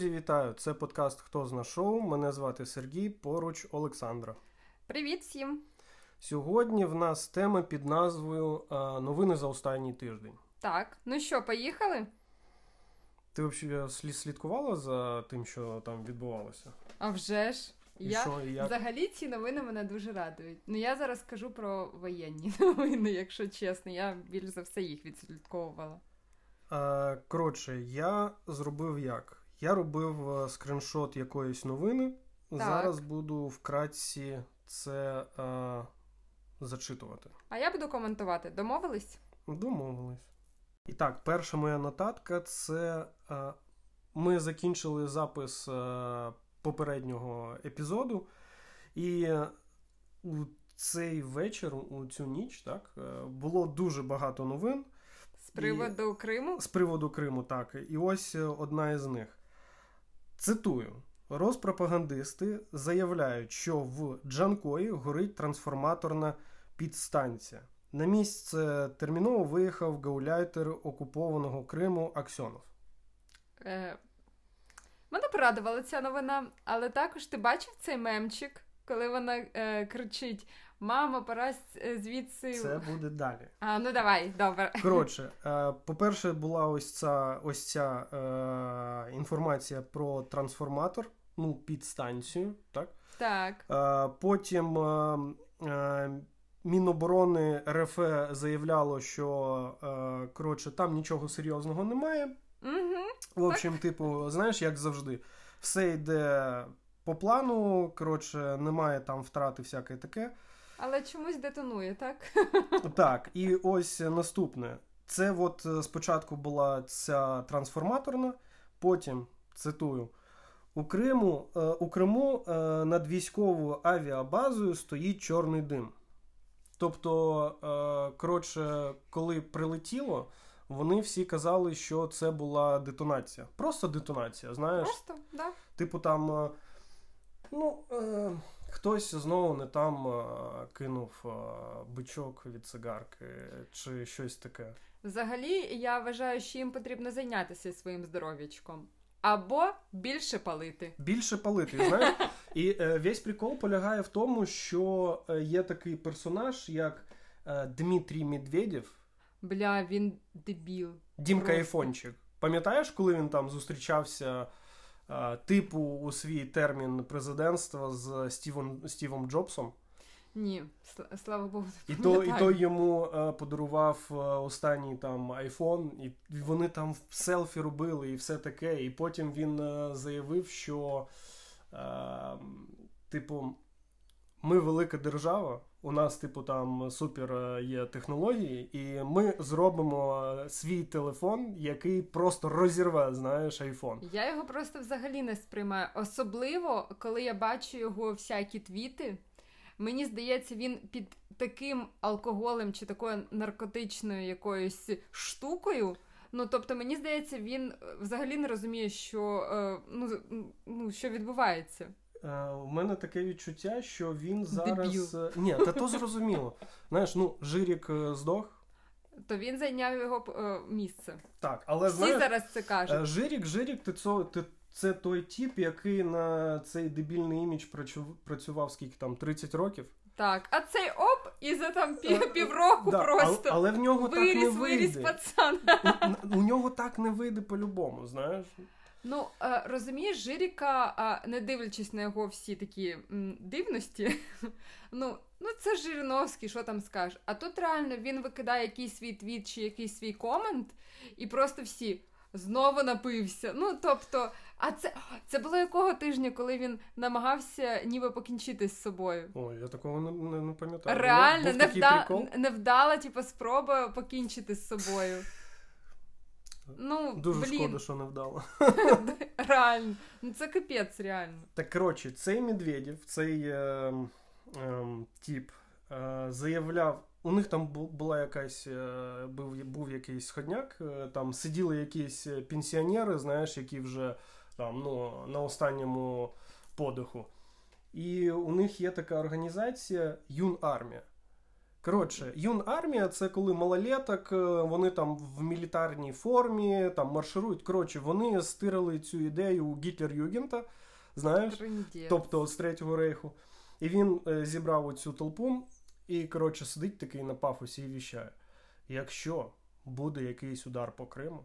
Друзі, вітаю! Це подкаст Хто зна шоу. Мене звати Сергій, поруч Олександра. Привіт всім! Сьогодні в нас тема під назвою Новини за останній тиждень. Так, ну що, поїхали? Ти взагалі слідкувала за тим, що там відбувалося? А вже ж. І я що, і як? взагалі ці новини мене дуже радують. Ну я зараз скажу про воєнні новини, якщо чесно. Я більш за все їх відслідковувала. Коротше, я зробив як? Я робив е, скриншот якоїсь новини. Так. Зараз буду вкратці це а, зачитувати. А я буду коментувати. Домовились? Домовились. І так, перша моя нотатка це е, ми закінчили запис е, попереднього епізоду, і у цей вечір, у цю ніч, так, е, було дуже багато новин. З приводу Криму? З приводу Криму, так. І ось е, одна із них. Цитую: Розпропагандисти заявляють, що в Джанкої горить трансформаторна підстанція. На місце терміново виїхав гауляйтер окупованого Криму Аксьонов. Е, Мене порадувала ця новина, але також ти бачив цей мемчик, коли вона е, кричить: Мама, пора звідси. Це буде далі. А, ну давай, добре. Коротше, е, по-перше, була ось ця ось ця е, інформація про трансформатор, ну, підстанцію, так? Так. Е, Потім е, е, Міноборони РФ заявляло, що е, коротше, там нічого серйозного немає. Угу. В общем, типу, знаєш, як завжди, все йде по плану. Коротше, немає там втрати, всяке таке. Але чомусь детонує, так? Так, і ось наступне. Це от е, спочатку була ця трансформаторна, потім цитую. У Криму, е, у Криму е, над військовою авіабазою стоїть чорний дим. Тобто, коротше, коли прилетіло, вони всі казали, що це була детонація. Просто детонація, знаєш? Просто, да. Типу там, ну, хтось знову не там е, кинув е, бичок від цигарки чи щось таке. Взагалі, я вважаю, що їм потрібно зайнятися своїм здоров'ячком. Або більше палити. Більше палити, знаєш? І е, весь прикол полягає в тому, що є такий персонаж, як е, Дмитрій Медведєв, Бля, він дебіл. Дімка Просто. Айфончик. Пам'ятаєш, коли він там зустрічався, типу, у свій термін президентства з Стівом, Стівом Джобсом? Ні, слава Богу, І то, і той йому е, подарував е, останній там айфон, і вони там селфі робили і все таке. І потім він е, заявив, що е, типу, ми велика держава, у нас, типу, там супер е, є технології, і ми зробимо е, свій телефон, який просто розірве, знаєш, айфон. Я його просто взагалі не сприймаю. Особливо, коли я бачу його всякі твіти. Мені здається, він під таким алкоголем чи такою наркотичною якоюсь штукою. Ну, тобто, мені здається, він е, взагалі не розуміє, що, ну, ну, що відбувається. Е, У мене таке відчуття, що він зараз. Дебіл. е, Ні, та то зрозуміло. Знаєш, ну, Жирік е, здох. То він зайняв його е, місце. Так, але Всі знаєш, зараз це кажуть. е, Жирік, Жирік, ти це, ти, це той тип, який на цей дебільний імідж працю- працював скільки там 30 років. Так, а цей оп, і за там пів, півроку Да, просто але, але в нього так не виріс, виріс пацан. У, у нього так не вийде по-любому, знаєш. Ну, е, розумієш, Жиріка, не дивлячись на його всі такі дивності, ну, ну це Жириновський, що там скажеш. А тут реально він викидає якийсь свій твіт чи якийсь свій комент, і просто всі знову напився. Ну, тобто, а це, це було якого тижня, коли він намагався ніби покінчити з собою? Ой, я такого не, не, не пам'ятаю. Реально, Був не, такий невдала, типу, спроба покінчити з собою. Ну, Дуже блін, шкода, що не вдало. реально. Ну це капець, реально. Так, коротше, цей Медведєв, цей е, е, тип, е, заявляв. У них там була якась е, був, був якийсь сходняк, е, там сиділи якісь пенсіонери, знаєш, які вже там ну, на останньому подиху. І у них є така організація Юн Армія. Коротше, юн армія це коли малолеток, е, вони там в мілітарній формі, там марширують. Коротше, вони стирили цю ідею у Гітлер-Югента, знаєш, Трындець. тобто з Третього рейху. І він е, зібрав оцю толпу і, коротше, сидить такий на пафосі і віщає. Якщо буде якийсь удар по Криму,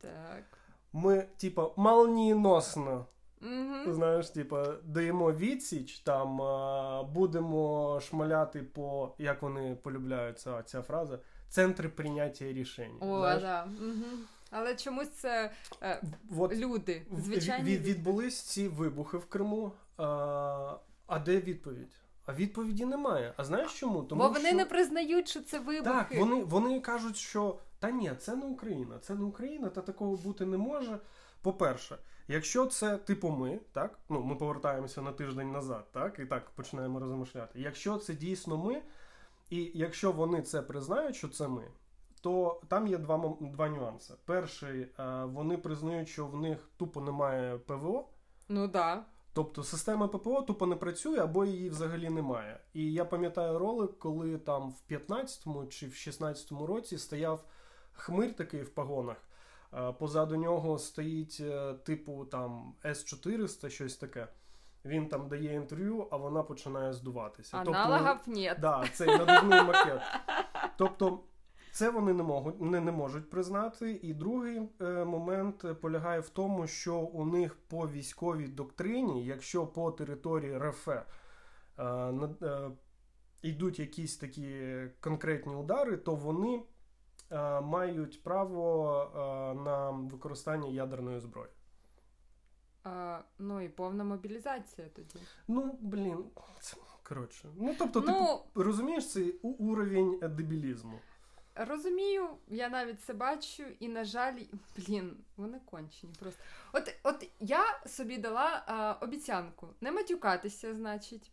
Так. ми, типа, молнієносно Угу. Знаєш, типа, даємо відсіч, там а, будемо шмаляти по, як вони полюбляють ця, ця фраза, центри прийняття рішень. О, знаєш? да. Угу. Але чомусь це е, От люди, звичайні. від, відбулись ці вибухи в Криму. А, а де відповідь? А відповіді немає. А знаєш чому? Тому Бо вони що... не признають, що це вибухи. Так, вони, вони кажуть, що та ні, це не Україна, це не Україна, та такого бути не може. По-перше, якщо це типу ми, так, ну ми повертаємося на тиждень назад, так, і так починаємо розмишляти. Якщо це дійсно ми, і якщо вони це признають, що це ми, то там є два, два нюанси. Перший, е, вони признають, що в них тупо немає ПВО. Ну да. Тобто система ППО тупо не працює або її взагалі немає. І я пам'ятаю ролик, коли там в 15-му чи в 16-му році стояв хмир такий в погонах. Е, Позаду нього стоїть е, типу там С-400, щось таке. Він там дає інтерв'ю, а вона починає здуватися. Аналогів нет. Да, цей надувний макет. Тобто, це вони не можуть, не, не можуть признати. І другий е, момент полягає в тому, що у них по військовій доктрині, якщо по території РФ е, е, йдуть якісь такі конкретні удари, то вони е, мають право е, на використання ядерної зброї. А, ну і повна мобілізація тоді. Ну, блін, коротше. Ну, тобто, ну, типу, розумієш, цей уровень дебілізму. Розумію, я навіть це бачу, і, на жаль, блін, вони кончені просто. От, от я собі дала а, обіцянку не матюкатися, значить.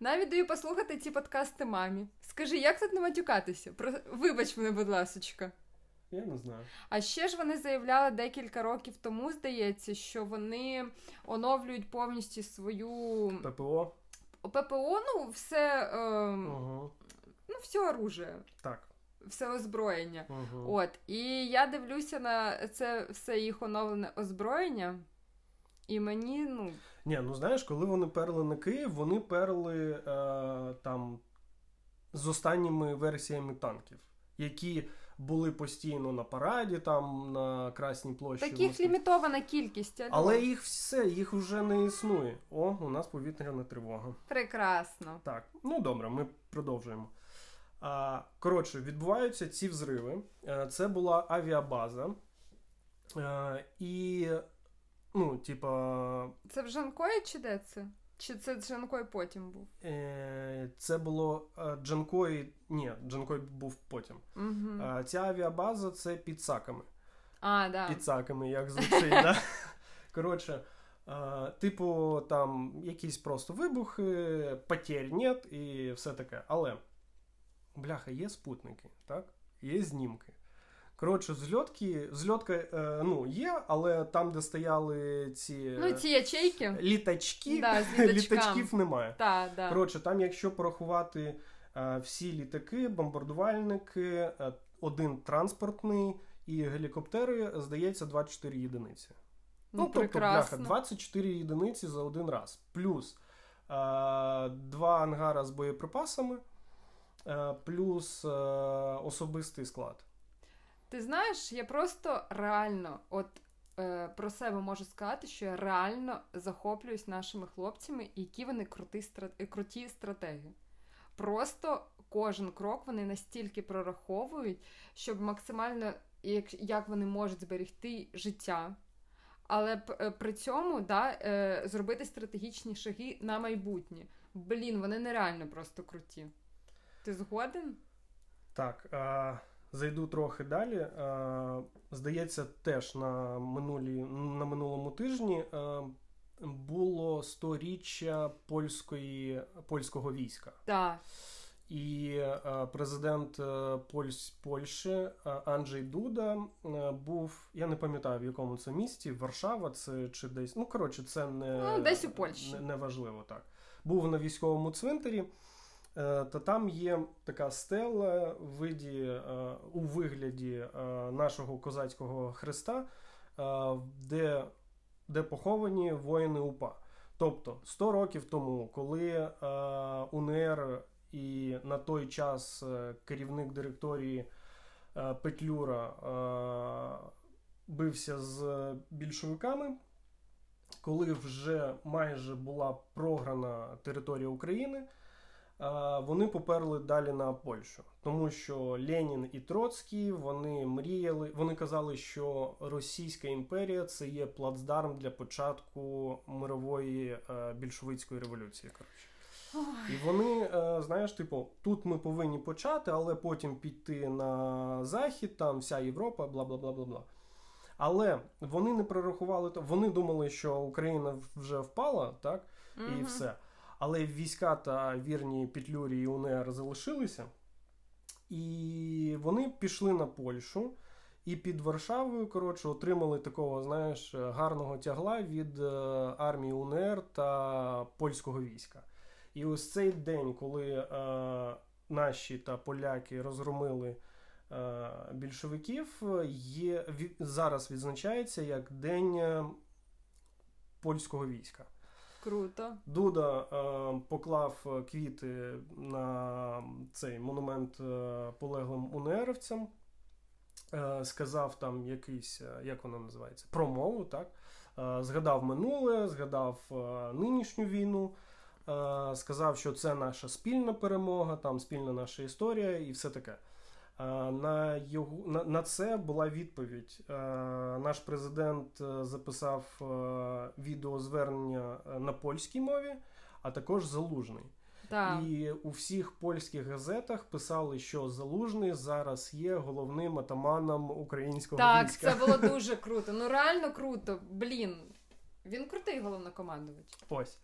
Навіть даю послухати ці подкасти мамі. Скажи, як тут не матюкатися? Про... Вибач мене, будь ласочка. Я не знаю. А ще ж вони заявляли декілька років тому, здається, що вони оновлюють повністю свою ППО. ППО, ну, все, е, Угу. ну, все оружие, Так. все озброєння. Угу. От, і я дивлюся на це все їх оновлене озброєння, і мені, ну, Ні, ну знаєш, коли вони перли на Київ, вони перли е, там з останніми версіями танків, які були постійно на параді, там на Красній площі. таких Москві. лімітована кількість. алло. Але їх все, їх вже не існує. О, у нас повітряна тривога. Прекрасно. Так, ну добре, ми продовжуємо. А, коротше, відбуваються ці взриви. Е, Це була авіабаза. Е, І, ну, типа, Це в Жанкої чи де це? Чи це Жанкой потім був? е, це було е, Джанкой. Ні, Джанкой був потім. Угу. Е, Ця авіабаза це під саками. А, да. Під саками, як звучить, да? Коротше. е, Типу, там якісь просто вибухи, потерь нет і все таке. Але, бляха, є спутники, так? Є знімки. Коротше, зльотки, зльотка е, ну, є, але там, де стояли ці, Ну, ці ячейки. літачки, Да, з літачків немає. Так, да. Коротше, там, якщо порахувати е, всі літаки, бомбардувальники, е, один транспортний і гелікоптери, здається, 24 єдиниці. Ну, тобто, прекрасно. бляха, 24 єдиниці за один раз. Плюс е, два ангара з боєприпасами, е, плюс е, особистий склад. Ти знаєш, я просто реально, от е, про себе можу сказати, що я реально захоплююсь нашими хлопцями, які вони круті, стра- круті стратеги. Просто кожен крок вони настільки прораховують, щоб максимально як, як вони можуть зберегти життя. Але е, при цьому да, е, зробити стратегічні шаги на майбутнє. Блін, вони нереально просто круті. Ти згоден? Так, е, зайду трохи далі. Е, здається, теж на, минулі, на минулому тижні е, було сторіччя польської, польського війська. Так. І е, президент Польсь, Польщі Анджей Дуда був, я не пам'ятаю в якому це місті, Варшава, це чи десь. Ну коротше, це не, Ну, десь у Польщі. не, не важливо так. Був на військовому цвинтарі. Е, то там є така стела в виді, е, у вигляді е, нашого козацького хреста, де де поховані воїни УПА. Тобто 100 років тому, коли УНР і на той час керівник директорії Петлюра бився з більшовиками, коли вже майже була програна територія України вони поперли далі на Польщу, тому що Ленін і Троцький вони мріяли. Вони казали, що Російська імперія це є плацдарм для початку мирової е, більшовицької революції. Коротше. І вони, е, знаєш, типу, тут ми повинні почати, але потім піти на захід, там вся Європа, бла бла бла бла бла. Але вони не прорахували то. Вони думали, що Україна вже впала, так, і все. Але війська та вірні Петлюрі і УНР залишилися, і вони пішли на Польщу. І під Варшавою, коротше, отримали такого, знаєш, гарного тягла від е, армії УНР та польського війська. І ось цей день, коли е, наші та поляки розгромили е, більшовиків, є зараз відзначається як День е, польського війська. Круто. Дуда е, поклав квіти на цей монумент е, полеглим унеровцям, е, сказав там якийсь, е, як вона називається, промову, так? Е, згадав минуле, згадав е, нинішню війну. Сказав, що це наша спільна перемога, там спільна наша історія і все таке. На його на, на це була відповідь. Наш президент е, записав е, відеозвернення е, на польській мові, а також залужний. Так. І у всіх польських газетах писали, що залужний зараз є головним атаманом українського так, війська. Так, це було дуже круто. Ну реально круто. Блін. Він крутий головнокомандувач. Ось.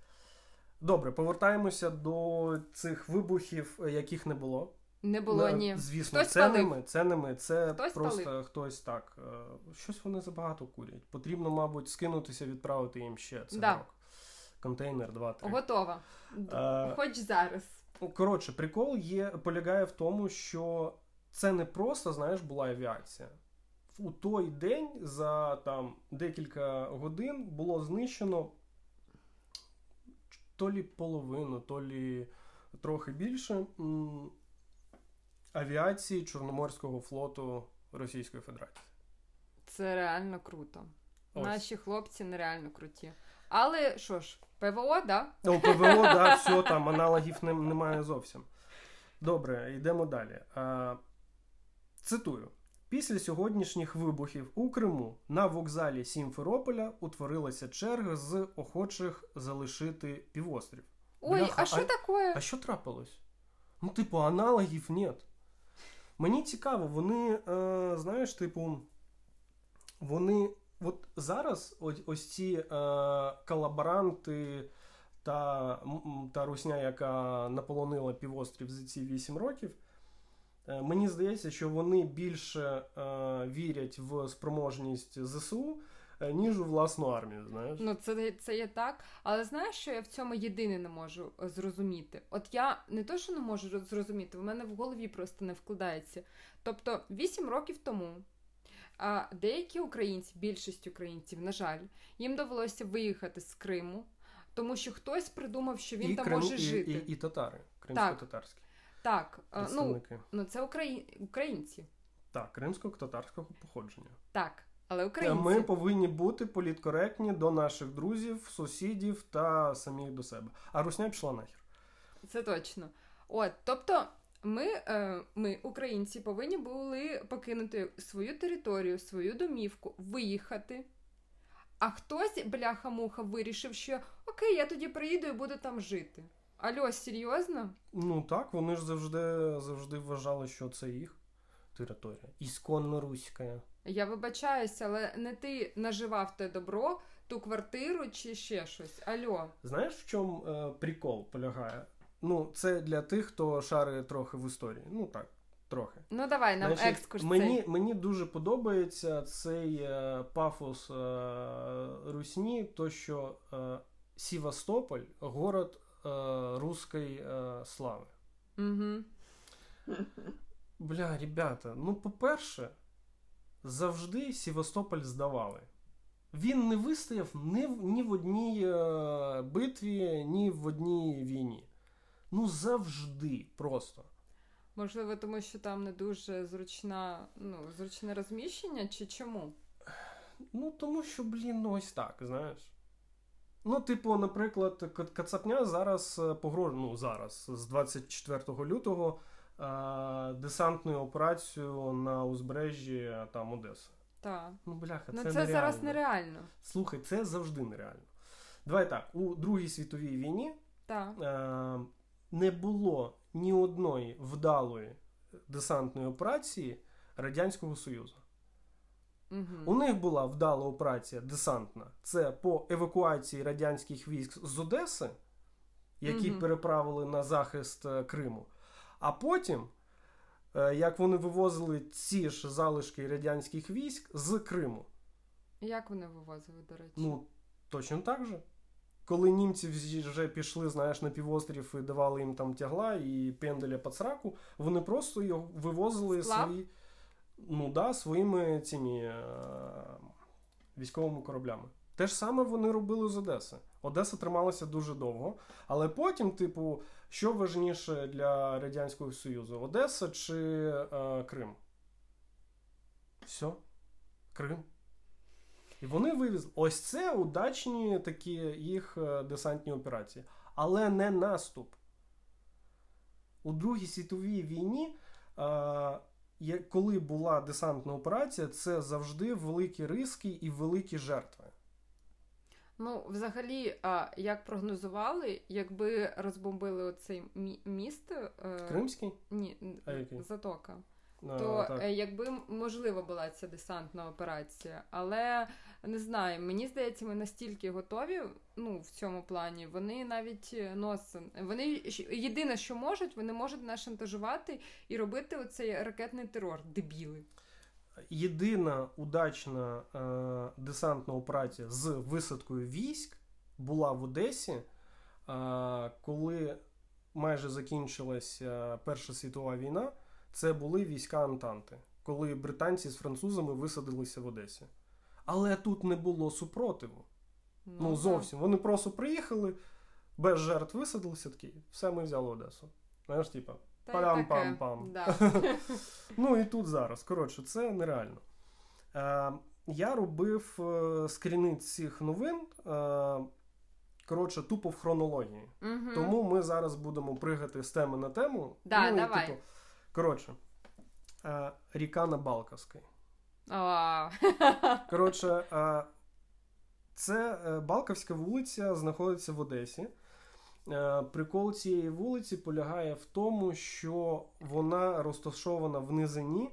Добре, повертаємося до цих вибухів, яких не було. Не було ні. Звісно, хтось це палив. не ми, це не ми, це хтось просто палив. хтось так. Е, щось вони забагато курять. Потрібно, мабуть, скинутися, відправити їм ще це да. контейнер, два-три. Готова. А... Е, Хоч зараз. Коротше, прикол є, полягає в тому, що це не просто, знаєш, була авіація. У той день за там декілька годин було знищено то лі половину, то лі трохи більше авіації Чорноморського флоту Російської Федерації. Це реально круто. Ось. Наші хлопці нереально круті. Але що ж, ПВО, да? Ну, ПВО, да, все там, аналогів немає зовсім. Добре, йдемо далі. А, Цитую. Після сьогоднішніх вибухів у Криму на вокзалі Сімферополя утворилася черга з охочих залишити півострів. Ой, Бляха, а що таке? А що трапилось? Ну, типу, аналогів нет. Мені цікаво, вони, е, знаєш, типу, вони от зараз ось, ось ці е, колаборанти та та русня, яка наполонила півострів за ці 8 років. Е, мені здається, що вони більше е, вірять в спроможність ЗСУ, ніж у власну армію. знаєш. Ну, це це є так. Але знаєш, що я в цьому єдине не можу е, зрозуміти? От я не то, що не можу зрозуміти, в мене в голові просто не вкладається. Тобто, 8 років тому. А деякі українці, більшість українців, на жаль, їм довелося виїхати з Криму, тому що хтось придумав, що він і там Крим, може і, жити. І, і татари, кримсько-татарські. Так, ну, ну це украї... українці. Так, кримсько-татарського походження. Так, але українці. Ми повинні бути політкоректні до наших друзів, сусідів та самих до себе. А русня пішла нахер. Це точно. От, тобто, ми, е, ми, українці, повинні були покинути свою територію, свою домівку, виїхати. А хтось, бляха-муха, вирішив, що окей, я тоді приїду і буду там жити. Альо, серйозно? Ну так, вони ж завжди завжди вважали, що це їх територія. Ісконно руська. Я вибачаюся, але не ти наживав те добро, ту квартиру чи ще щось. Альо. Знаєш, в чому е, прикол полягає? Ну, це для тих, хто шарить трохи в історії. Ну так, трохи. Ну давай нам Значить, екскурс. Мені мені дуже подобається цей е, пафос е, Русні, то що е, Сівастополь город Е, руської е, слави. Угу. Бля, ребята, ну по-перше, завжди Севастополь здавали. Він не вистояв ні в, ні в одній е, битві, ні в одній війні. Ну, завжди просто. Можливо, тому що там не дуже зручна, ну, зручне розміщення, чи чому? Ну, тому що, блін, ну ось так, знаєш. Ну, типу, наприклад, Ка- Кацапня зараз е, погрожує, ну, зараз, з 24 лютого, десантною операцією на узбережжі е, там Одеси. Так. Ну, бляха, Ну це, це, нереально. зараз нереально. Слухай, це завжди нереально. Давай так, у Другій світовій війні Так. е, не було ні одної вдалої десантної операції Радянського Союзу. Угу. У них була вдала операція десантна. Це по евакуації радянських військ з Одеси, які Мгм. переправили на захист е, Криму. А потім, е, як вони вивозили ці ж залишки радянських військ з Криму. Як вони вивозили, до речі? Ну, точно так же. Коли німці вже пішли, знаєш, на півострів і давали їм там тягла і пенделя під сраку, вони просто його вивозили Сплав? свої, ну, да, своїми цими е- військовими кораблями. Те ж саме вони робили з Одеси. Одеса трималася дуже довго, але потім, типу, що важніше для Радянського Союзу: Одеса чи е- Крим? Все, Крим. І вони вивезли. Ось це удачні такі їх е, десантні операції. Але не наступ. У Другій світовій війні, е, коли була десантна операція, це завжди великі риски і великі жертви. Ну, взагалі, а, як прогнозували, якби розбомбили оцей мі- міст. Е... Кримський? Ні, А який? затока. Е, То так. е, якби м- можливо була ця десантна операція, але не знаю, мені здається, ми настільки готові. Ну, в цьому плані вони навіть е, нос. Вони єдине, що можуть, вони можуть нас шантажувати і робити оцей ракетний терор, дебіли. Єдина удачна е, десантна операція з висадкою військ була в Одесі, е, коли майже закінчилася Перша світова війна. Це були війська Антанти, коли британці з французами висадилися в Одесі. Але тут не було супротиву. Ну, так. зовсім. Вони просто приїхали, без жертв висадилися такі, все, ми взяли Одесу. Знаєш, типа. Та Парам-пам-пам. Да. Ну і тут зараз. Коротше, це нереально. Е, я робив е, скріни цих новин. Е, коротше, тупо в хронології. Мгм. Тому ми зараз будемо пригати з теми на тему. Да, ну, давай. типу, коротше, е, ріка на Балкавській. Коротше, е, це е, Балкавська вулиця знаходиться в Одесі. Е, Прикол цієї вулиці полягає в тому, що вона розташована в низині.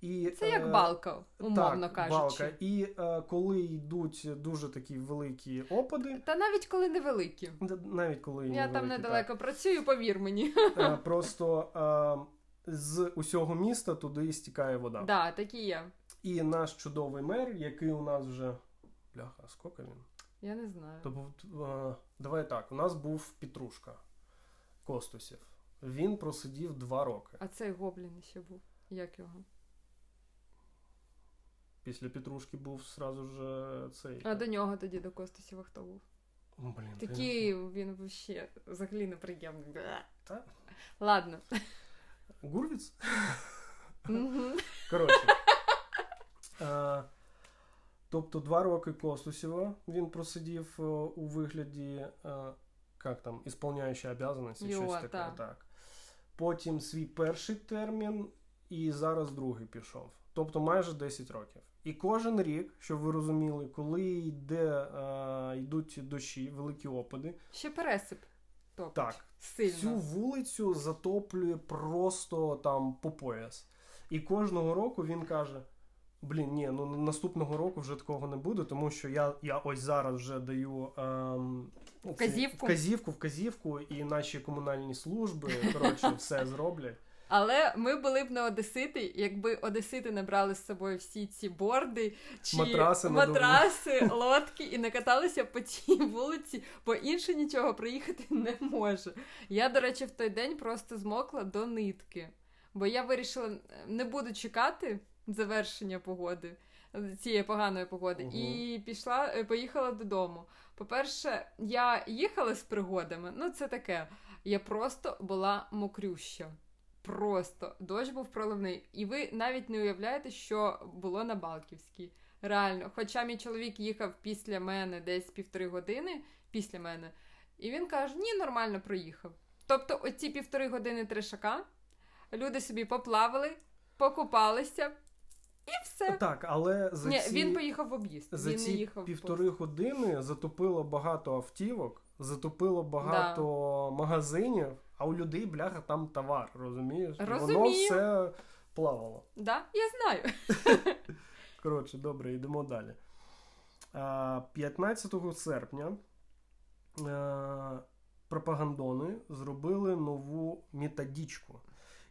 І, Це як е, балка, умовно так, кажучи. Балка. І е, коли йдуть дуже такі великі опади, Та навіть коли невеликі. навіть коли Я там невеликі, недалеко працюю, повір мені. е, просто е, з усього міста туди стікає вода. Да, такі є. І наш чудовий мер, який у нас вже. Бляха, скільки він? Я не знаю. То був, е, давай так, у нас був Петрушка Костусів. Він просидів два роки. А цей гоблін ще був. Як його? Після Петрушки був сразу ж е, цей. А до нього тоді до Костусєва хто був? Блін, та я Такий він вообще взагалі неприємний. Та? Ладно. Гурвіц? Коротше. Тобто два роки Костусєва він просидів е, у вигляді, е, як там, ісполняючи обов'язаності, щось таке. та. Так. Потім свій перший термін, і зараз другий пішов. Тобто майже 10 років. І кожен рік, щоб ви розуміли, коли йде, е, йдуть дощі, великі опади, Ще пересип. Топить. так, Сильно. Цю вулицю затоплює просто там по пояс. І кожного року він каже: Блін, ні, ну наступного року вже такого не буде, тому що я, я ось зараз вже даю ем, Вказівку. вказівку, вказівку, і наші комунальні служби коротше, все зроблять. Але ми були б не одесити, якби одесити не брали з собою всі ці борди чи Матраси, матраси лодки і не каталися по тій вулиці, бо інше нічого проїхати не може. Я, до речі, в той день просто змокла до нитки, бо я вирішила не буду чекати завершення погоди. Цієї поганої погоди, угу. і пішла, е, поїхала додому. По-перше, я їхала з пригодами, ну це таке. Я просто була мокрюща. Просто дощ був проливний. І ви навіть не уявляєте, що було на Балківській. Реально. Хоча мій чоловік їхав після мене десь півтори години після мене, і він каже: ні, нормально проїхав. Тобто, оці півтори години трешака люди собі поплавали, покупалися. І все. Так, але за Ні, ці... він поїхав в об'їзд. За він ці не їхав півтори години затопило багато автівок, затопило багато да. магазинів, а у людей, бляха, там товар, розумієш? Розумію. Воно все плавало. Да, я знаю. Коротше, добре, йдемо далі. 15 серпня пропагандони зробили нову методичку.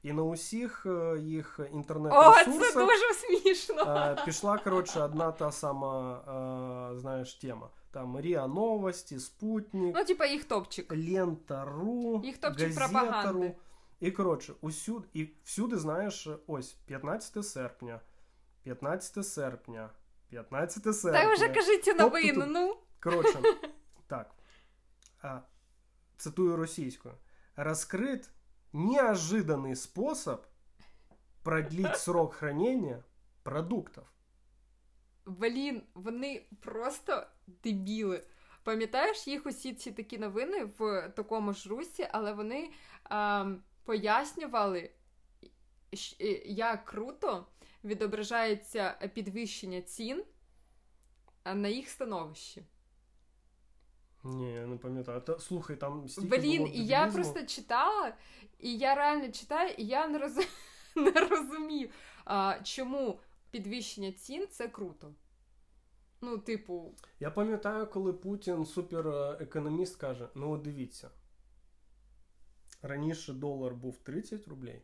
І на усіх е, їх інтернет-ресурсах О, це дуже смішно. Е, пішла, коротше, одна та сама, е, знаєш, тема. Там Ріа Новості, Спутник, ну, типа їх топчик. Лента.ру, їх топчик пропаганди. І, коротше, усюди, і всюди, знаєш, ось 15 серпня, 15 серпня, 15 серпня. Та вже кажіть цю новину, ну. Коротше, так. А, цитую російською. Розкрит неожиданный способ продлить срок хранения продуктов. Блін, вони просто дебіли. Пам'ятаєш їх усі ці такі новини в такому ж русі, але вони а, пояснювали, як круто відображається підвищення цін на їх становищі. Ні, я не пам'ятаю. Та, слухай, там стільки Блін, було і я просто читала, і я реально читаю, і я не, роз... не розумію, а, чому підвищення цін це круто. Ну, типу. Я пам'ятаю, коли Путін суперекономіст каже: ну, от дивіться. Раніше долар був 30 рублей.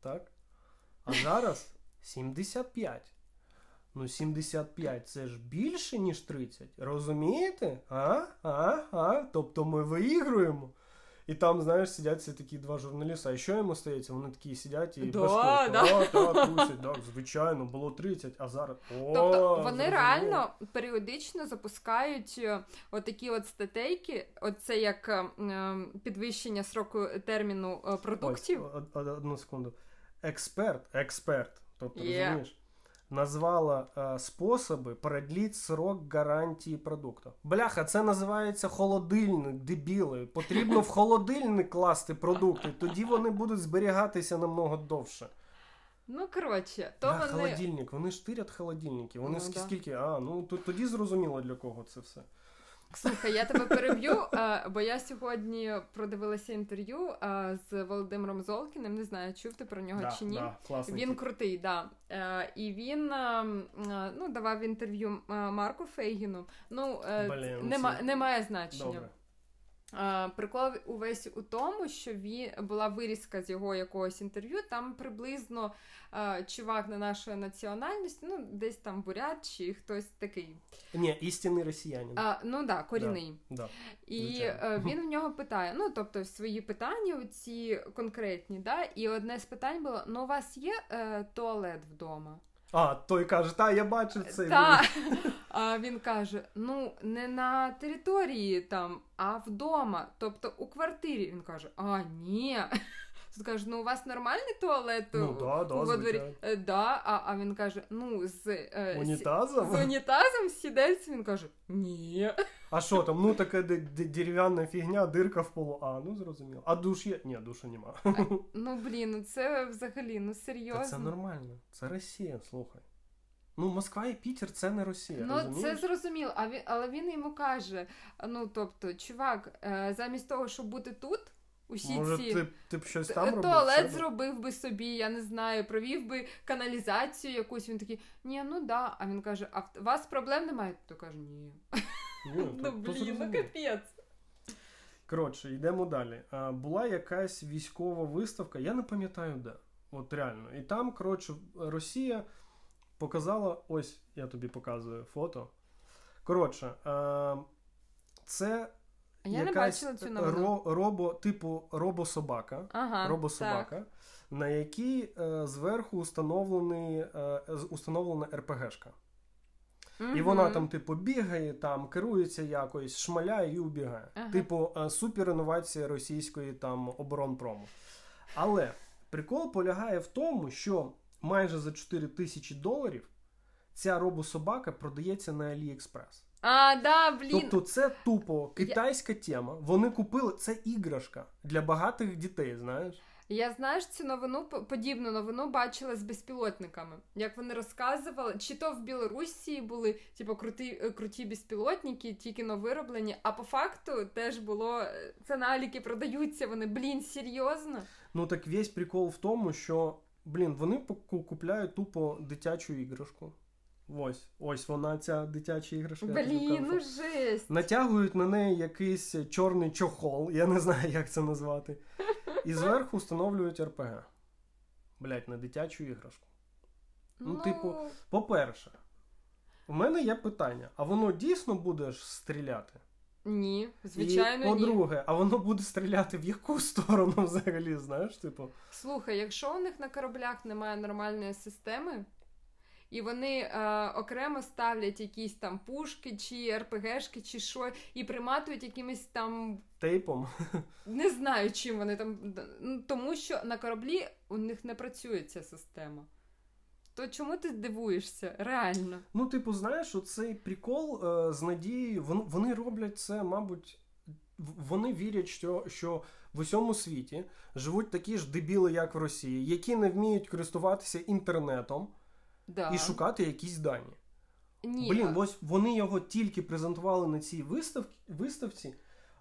Так? А зараз 75. Ну, 75 це ж більше, ніж 30. Розумієте? А? А? А? Тобто ми виігруємо. І там, знаєш, сидять ці такі два журналіста. А що йому стається? Вони такі сидять і да, башкують. Да. так, трусять, так, звичайно, було 30, а зараз. О, тобто вони зрозуміло. реально періодично запускають е, отакі от статейки, оце як е, ем, підвищення сроку терміну е, продуктів. Ось, одну секунду. Експерт, експерт. Тобто, yeah. розумієш? Назвала е, способи продліть срок гарантії продукту. Бляха, це називається холодильник, дебіли. Потрібно в холодильник класти продукти, тоді вони будуть зберігатися намного довше. Ну, коротше, то да, вони... холодильник, вони штирять холодильники. Вони ну, скільки. Да. А, ну тоді зрозуміло для кого це все. Слухай, я тебе переб'ю, бо я сьогодні продивилася інтерв'ю з Володимиром Золкіним. Не знаю, чув ти про нього да, чи ні. Да, він крутий, да. Е, і він ну, давав інтерв'ю Марку Фейгіну. Ну, Блин, нема, немає значення. Добре. Прикол увесь у тому, що він була вирізка з його якогось інтерв'ю. Там приблизно а, чувак на нашої національності, ну десь там бурят чи хтось такий. Ні, істинний росіянин. А, Ну да, корінний. Да, да, і е, він в нього питає: ну тобто, свої питання, ці конкретні, да, і одне з питань було: ну у вас є е, туалет вдома? А, той каже, та я бачив це. Та. А він каже: ну, не на території там, а вдома, тобто у квартирі. Він каже: А, ні. Тут каже, ну у вас нормальний туалет ну, да, да, во дворі? Е, да, а а він каже: ну, з е, унітазом? З унітазом сідельцем. Він каже, ні. А що там? Ну така дерев'яна фігня, дирка в полу. А, ну зрозуміло. А душ є? Ні, душу нема. А, ну блін, ну це взагалі ну серйозно. Та це нормально. Це Росія, слухай. Ну, Москва і Пітер це не Росія. Ну, розумієш? це зрозуміло. А він, але він йому каже: ну тобто, чувак, е, замість того, щоб бути тут. Усі Може, ці ти, ти б щось там робив? туалет зробив би собі, я не знаю, провів би каналізацію якусь. Він такий, ні, ну да. А він каже: А у вас проблем немає? То каже, ні. ні ну блін, ну капець. Коротше, йдемо далі. А, була якась військова виставка, я не пам'ятаю де. От реально. І там, коротше, Росія показала. Ось я тобі показую фото. Коротше, а, це Я не бачила цю новину. ро- робо, типу робособака. Ага, робособака, на якій е, зверху установлений, е, установлена РПГшка. так. І вона там, типу, бігає, там, керується якось, шмаляє і убігає. Ага. Типу, е, суперінновація російської там оборонпрому. Але прикол полягає в тому, що майже за 4 тисячі доларів ця робособака продається на AliExpress. А, да, блін. Тобто це тупо китайська тема. Вони купили це іграшка для багатих дітей, знаєш? Я знаєш цю новину, подібну новину бачила з безпілотниками. Як вони розказували, чи то в Білорусі були типу круті, е, круті безпілотники, тільки но вироблені, а по факту теж було е, це на Аліки продаються. Вони блін, серйозно? Ну так весь прикол в тому, що блін, вони купляють тупо дитячу іграшку. Ось, ось вона, ця дитяча іграшка. Блін, ну жесть. Натягують на неї якийсь чорний чохол, я не знаю, як це назвати. І зверху встановлюють РПГ. Блять, на дитячу іграшку. ну, типу, По-перше, у мене є питання: а воно дійсно буде ж стріляти? ні, звичайно, І, по-друге, а воно буде стріляти в яку сторону взагалі, знаєш, типу. Слухай, якщо у них на кораблях немає нормальної системи, і вони е, окремо ставлять якісь там пушки, чи РПГшки, чи що, і приматують якимись там. Тейпом. Не знаю, чим вони там. Ну, тому що на кораблі у них не працює ця система. То чому ти дивуєшся? Реально. Ну, типу, знаєш, оцей прикол е, з надією, вони, вони роблять це, мабуть, вони вірять, що, що в усьому світі живуть такі ж дебіли, як в Росії, які не вміють користуватися інтернетом Да. і шукати якісь дані. Ні, Блін, ось вони його тільки презентували на цій виставці, виставці.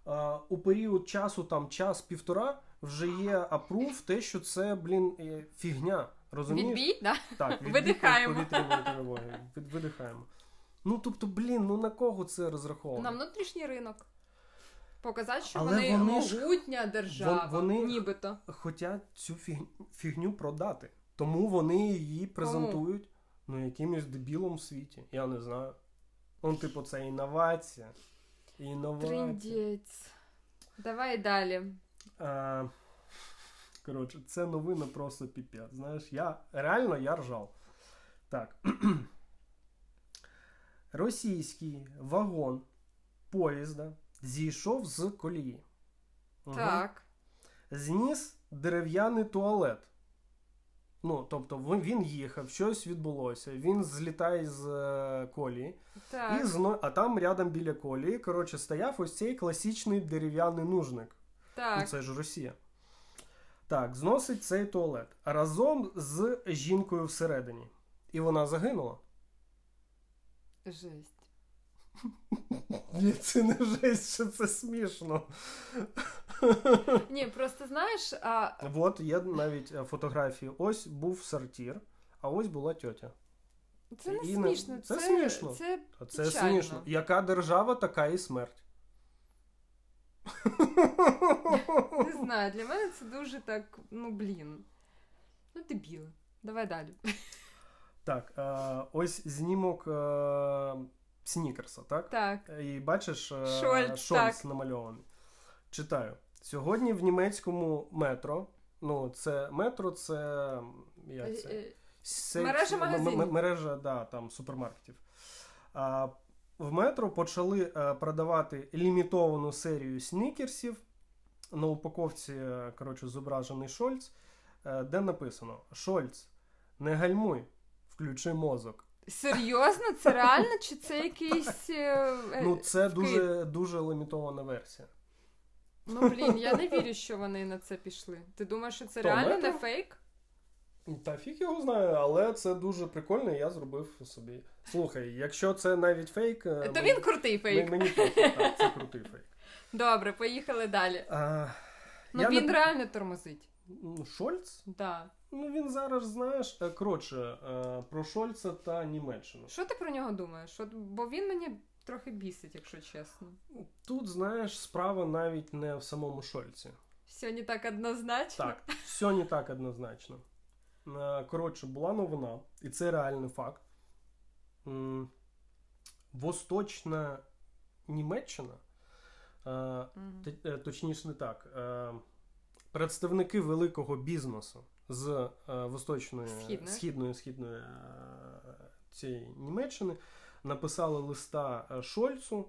А, у період часу, там час-півтора, вже є апрув, те, що це, блін, е, фігня. Розумієш? Відбій, да? Так, відбій Видихаємо. Від- Видихаємо. Ну, тобто, блін, ну на кого це розраховано? на внутрішній ринок. Показати, що Але вони, вони могутня держава, вони- нібито. Хотять цю фігню продати. Тому вони її презентують ну, якимось дебілом в світі. Я не знаю. Ну, типу, це інновація. Інновація. Триндець. Давай далі. А, коротше, це новина просто піпець. Знаєш, я реально я ржав. Так. Російський вагон поїзда зійшов з колії. Так. Зніс дерев'яний туалет. Ну, тобто він- їхав, щось відбулося. Він злітає з е, колії, Так. і зно... а там рядом біля колії, коротше, стояв ось цей класичний дерев'яний нужник. Ну, це ж Росія. Так, зносить цей туалет разом з жінкою всередині. І вона загинула. Жесть. Ні, це не жесть, що це смішно. Ні, просто знаєш, а, От є навіть е, фотографії. Ось був сортір, а ось була тьотя. це не І не- смішно. це Це, смішно. Це це смішно. Яка держава, така і смерть. не знаю. Для мене це дуже так, ну блін. Ну, дебіли. Давай далі. Так, е, ось знімок е, Снікерса, так? Так. І бачиш, Шольц, Шольц так. намальований. Читаю. Сьогодні в німецькому метро. Ну, це метро, це. Як Е, це? е, Сей- мережа магазинів. м- Мережа, да, там, супермаркетів. А, в метро почали е, продавати лімітовану серію снікерсів. На упаковці, коротше, зображений Шольц, де написано: Шольц, не гальмуй, включи мозок. Серйозно? Це реально? Чи це якийсь. Ну, це дуже, дуже лімітована версія. Ну, блін, я не вірю, що вони на це пішли. Ти думаєш, що це реально не фейк? Та фіг його знаю, але це дуже прикольно, і я зробив собі. Слухай, якщо це навіть фейк, е, То мені- він крутий фейк. мені, так, це крутий фейк. Добре, поїхали далі. А, Ну я він не- реально тормозить. Ну, Шольц? Да. Ну він зараз, знаєш, е, коротше, е, про Шольца та Німеччину. Що ти про нього думаєш? От, бо він мені трохи бісить, якщо чесно. Тут, знаєш, справа навіть не в самому Шольці. Все не так однозначно. Так, все не так однозначно. Е, Коротше, була новина, і це реальний факт. Восточна Німеччина, е, е, точніше не так, представники великого бізнесу з восточної Східної. східної, східної цієї Німеччини написали листа е, Шольцу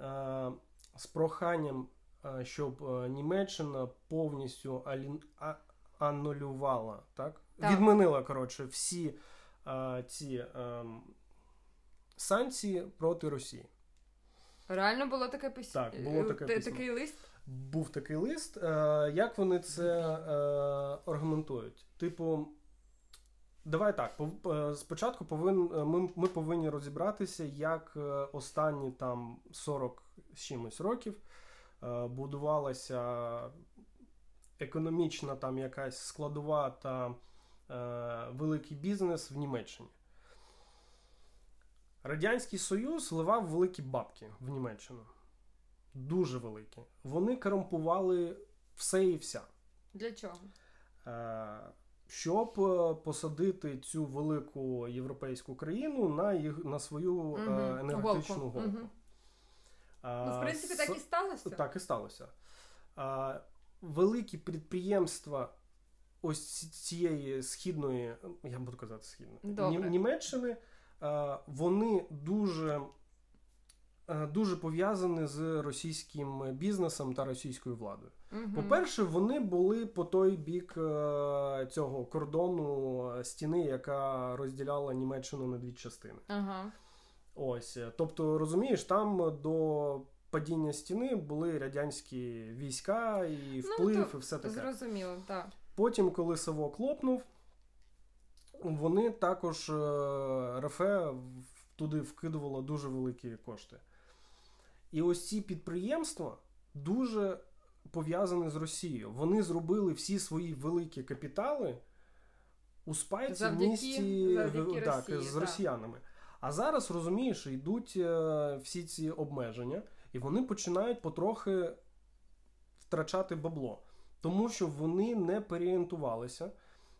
е, з проханням, е, щоб Німеччина повністю алін- а- анулювала, так? Так. відмінила коротше всі ці санкції проти Росії. Реально було таке письмо? Так, було таке письмо. такий лист? Був такий лист. Як вони це аргументують? Типу, давай так. е, Спочатку повин, е, ми, ми повинні розібратися, як е, останні там 40 з чимось років будувалася економічна там якась складова та великий бізнес в Німеччині. Радянський Союз вливав великі бабки в Німеччину. Дуже великі. Вони корумпували все і вся. Для чого? Щоб е, посадити цю велику європейську країну на, їх, на свою Мгм. енергетичну Голку. голку. Мгм. Е, Ну, в принципі, так і сталося. так і сталося. А, великі підприємства ось цієї східної, я буду казати східної, Добре. Німеччини, а, вони дуже, а, дуже пов'язані з російським бізнесом та російською владою. Мгм. По-перше, вони були по той бік е, цього кордону е, стіни, яка розділяла Німеччину на дві частини. Ага. Ось, е, тобто, розумієш, там до падіння стіни були радянські війська і вплив, Ну, то і все таке. Зрозуміло, так. Потім, коли Савок лопнув, вони також е, РФ туди вкидувало дуже великі кошти. І ось ці підприємства дуже пов'язані з Росією. Вони зробили всі свої великі капітали у спайці в місті завдяки так, Росії, з так. росіянами. А зараз, розумієш, йдуть е, всі ці обмеження, і вони починають потрохи втрачати бабло. Тому що вони не переорієнтувалися,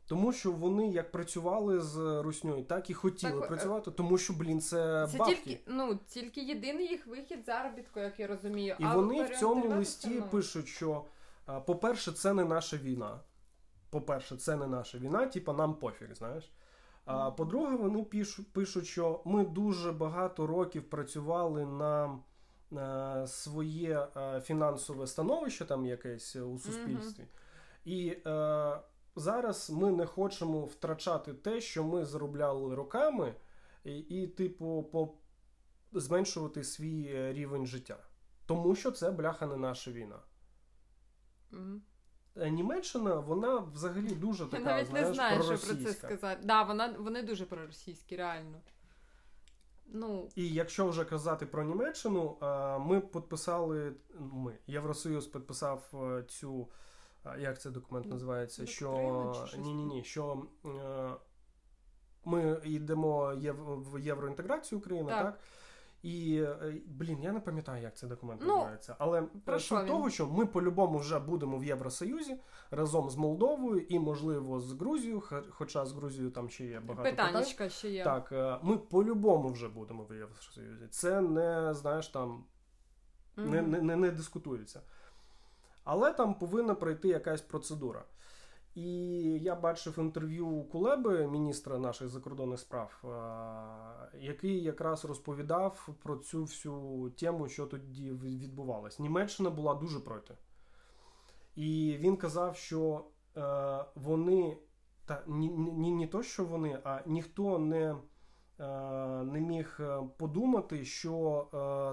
тому що вони як працювали з русньою, так і хотіли Так, е, працювати, тому що, блін, це, Це бабки. тільки, ну, тільки єдиний їх вихід заробітку, як я розумію. І А вони в цьому листі ну, пишуть, що, по-перше, це не наша війна. По-перше, це не наша війна, типа нам пофіг, знаєш. А по-друге, вони пишуть, пишуть, що ми дуже багато років працювали на е, своє е, фінансове становище там якесь е, у суспільстві. І е, зараз ми не хочемо втрачати те, що ми заробляли роками, і, і типу, по, зменшувати свій е, рівень життя. Тому що це бляха не наша війна. Е, Німеччина, вона взагалі дуже Я така, навіть знаєш, не знаю, що про це сказати. Да, вона, вони дуже проросійські, реально. Ну, І якщо вже казати про Німеччину, е, ми підписали, ми, Євросоюз підписав цю, як цей документ називається, що Доктрина ні, ні, ні, що е, ми йдемо в євроінтеграцію України, Так. так? І е, блін, я не пам'ятаю, як цей документ Ну, називається. Але суть того, що ми по-любому вже будемо в Євросоюзі разом з Молдовою і, можливо, з Грузією, хоча з Грузією там ще є багато питань. ще є. Так, е, ми по-любому вже будемо в Євросоюзі. Це не, знаєш, там не, не, не, не дискутується. Але там повинна пройти якась процедура. І я бачив інтерв'ю Кулеби, міністра наших закордонних справ, е, який якраз розповідав про цю всю тему, що тоді відбувалось. Німеччина була дуже проти. І він казав, що е, вони, та ні, ні, ні то, що вони, а ніхто не, е, не міг подумати, що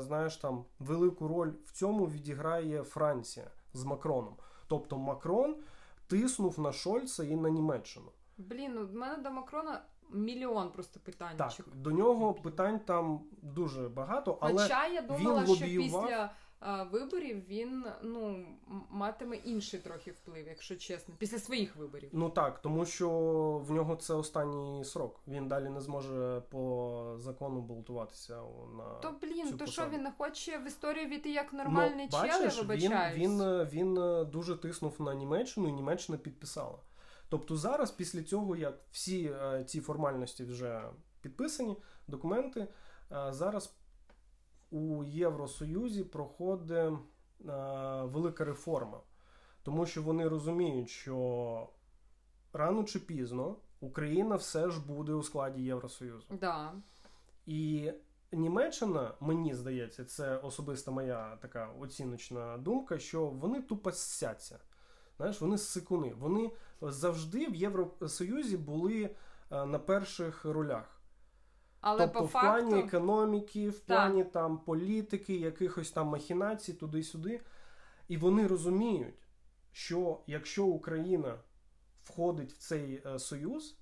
знаєш, там велику роль в цьому відіграє Франція з Макроном. Тобто Макрон тиснув на Шольца і на Німеччину. Блін, ну в мене до Макрона мільйон просто Так, до нього питань там дуже багато, але Хоча я він думала, що після виборів він ну матиме інший трохи вплив, якщо чесно, після своїх виборів. Ну так, тому що в нього це останній срок. Він далі не зможе по закону балотуватися на то блін, цю то що він не хоче в історію війти як нормальний ну, бачиш, я він, вибачаюсь. він, він дуже тиснув на Німеччину, і Німеччина підписала. Тобто зараз, після цього, як всі е, ці формальності вже підписані, документи, е, зараз у Євросоюзі проходить е, велика реформа, тому що вони розуміють, що рано чи пізно Україна все ж буде у складі Євросоюзу. Да. І Німеччина, мені здається, це особиста моя така оціночна думка, що вони тупо ссяться. Знаєш, вони сикуни. Вони завжди в Євросоюзі були е, на перших ролях. Але тобто, по в плані економіки, в Так. плані там політики, якихось там махінацій, туди-сюди. І вони розуміють, що якщо Україна входить в цей е, союз,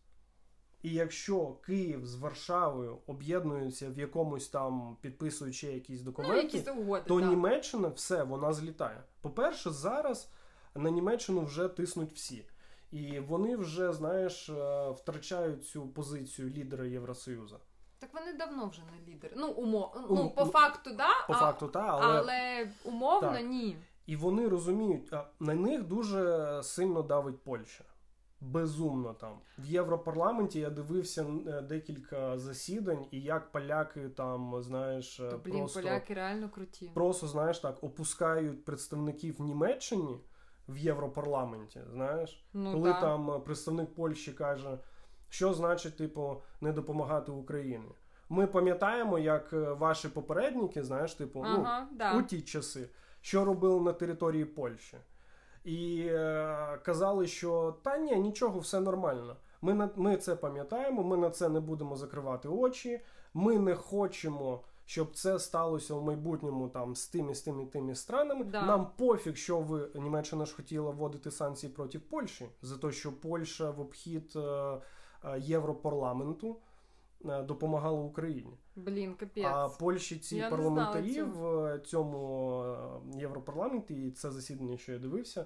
і якщо Київ з Варшавою об'єднуються в якомусь там, підписуючи якісь ну, документи, якісь угоди, то так. Німеччина все, вона злітає. По-перше, зараз на Німеччину вже тиснуть всі. І вони вже, знаєш, е, втрачають цю позицію лідера Євросоюзу. Так вони давно вже не лідери. Ну, умо... Ну, ну по факту, да, По а... факту, та, але, але умовно Так. ні. і вони розуміють, а на них дуже сильно давить Польща. Безумно там. В Європарламенті я дивився е, декілька засідань, і як поляки там, знаєш, е, То, блін, просто, поляки реально круті. просто, знаєш, так, опускають представників Німеччини в Європарламенті, знаєш. Ну, коли да. там представник Польщі каже, що значить, типу, не допомагати Україні. Ми пам'ятаємо, як е, ваші попередники, знаєш, типу, Ага, ну, да. у ті часи, що робили на території Польщі. І е, казали, що та ні, нічого, все нормально. Ми, на, ми це пам'ятаємо, ми на це не будемо закривати очі. Ми не хочемо, щоб це сталося в майбутньому там з тими, з тими, тими странами. Да. Нам пофіг, що ви Німеччина ж хотіла вводити санкції проти Польщі, за те, що Польща в обхід е, Європарламенту е, допомагала Україні. Блін, капець. А Польщі ці Я парламентарі в цьому е, Європарламенті, і це засідання, що я дивився,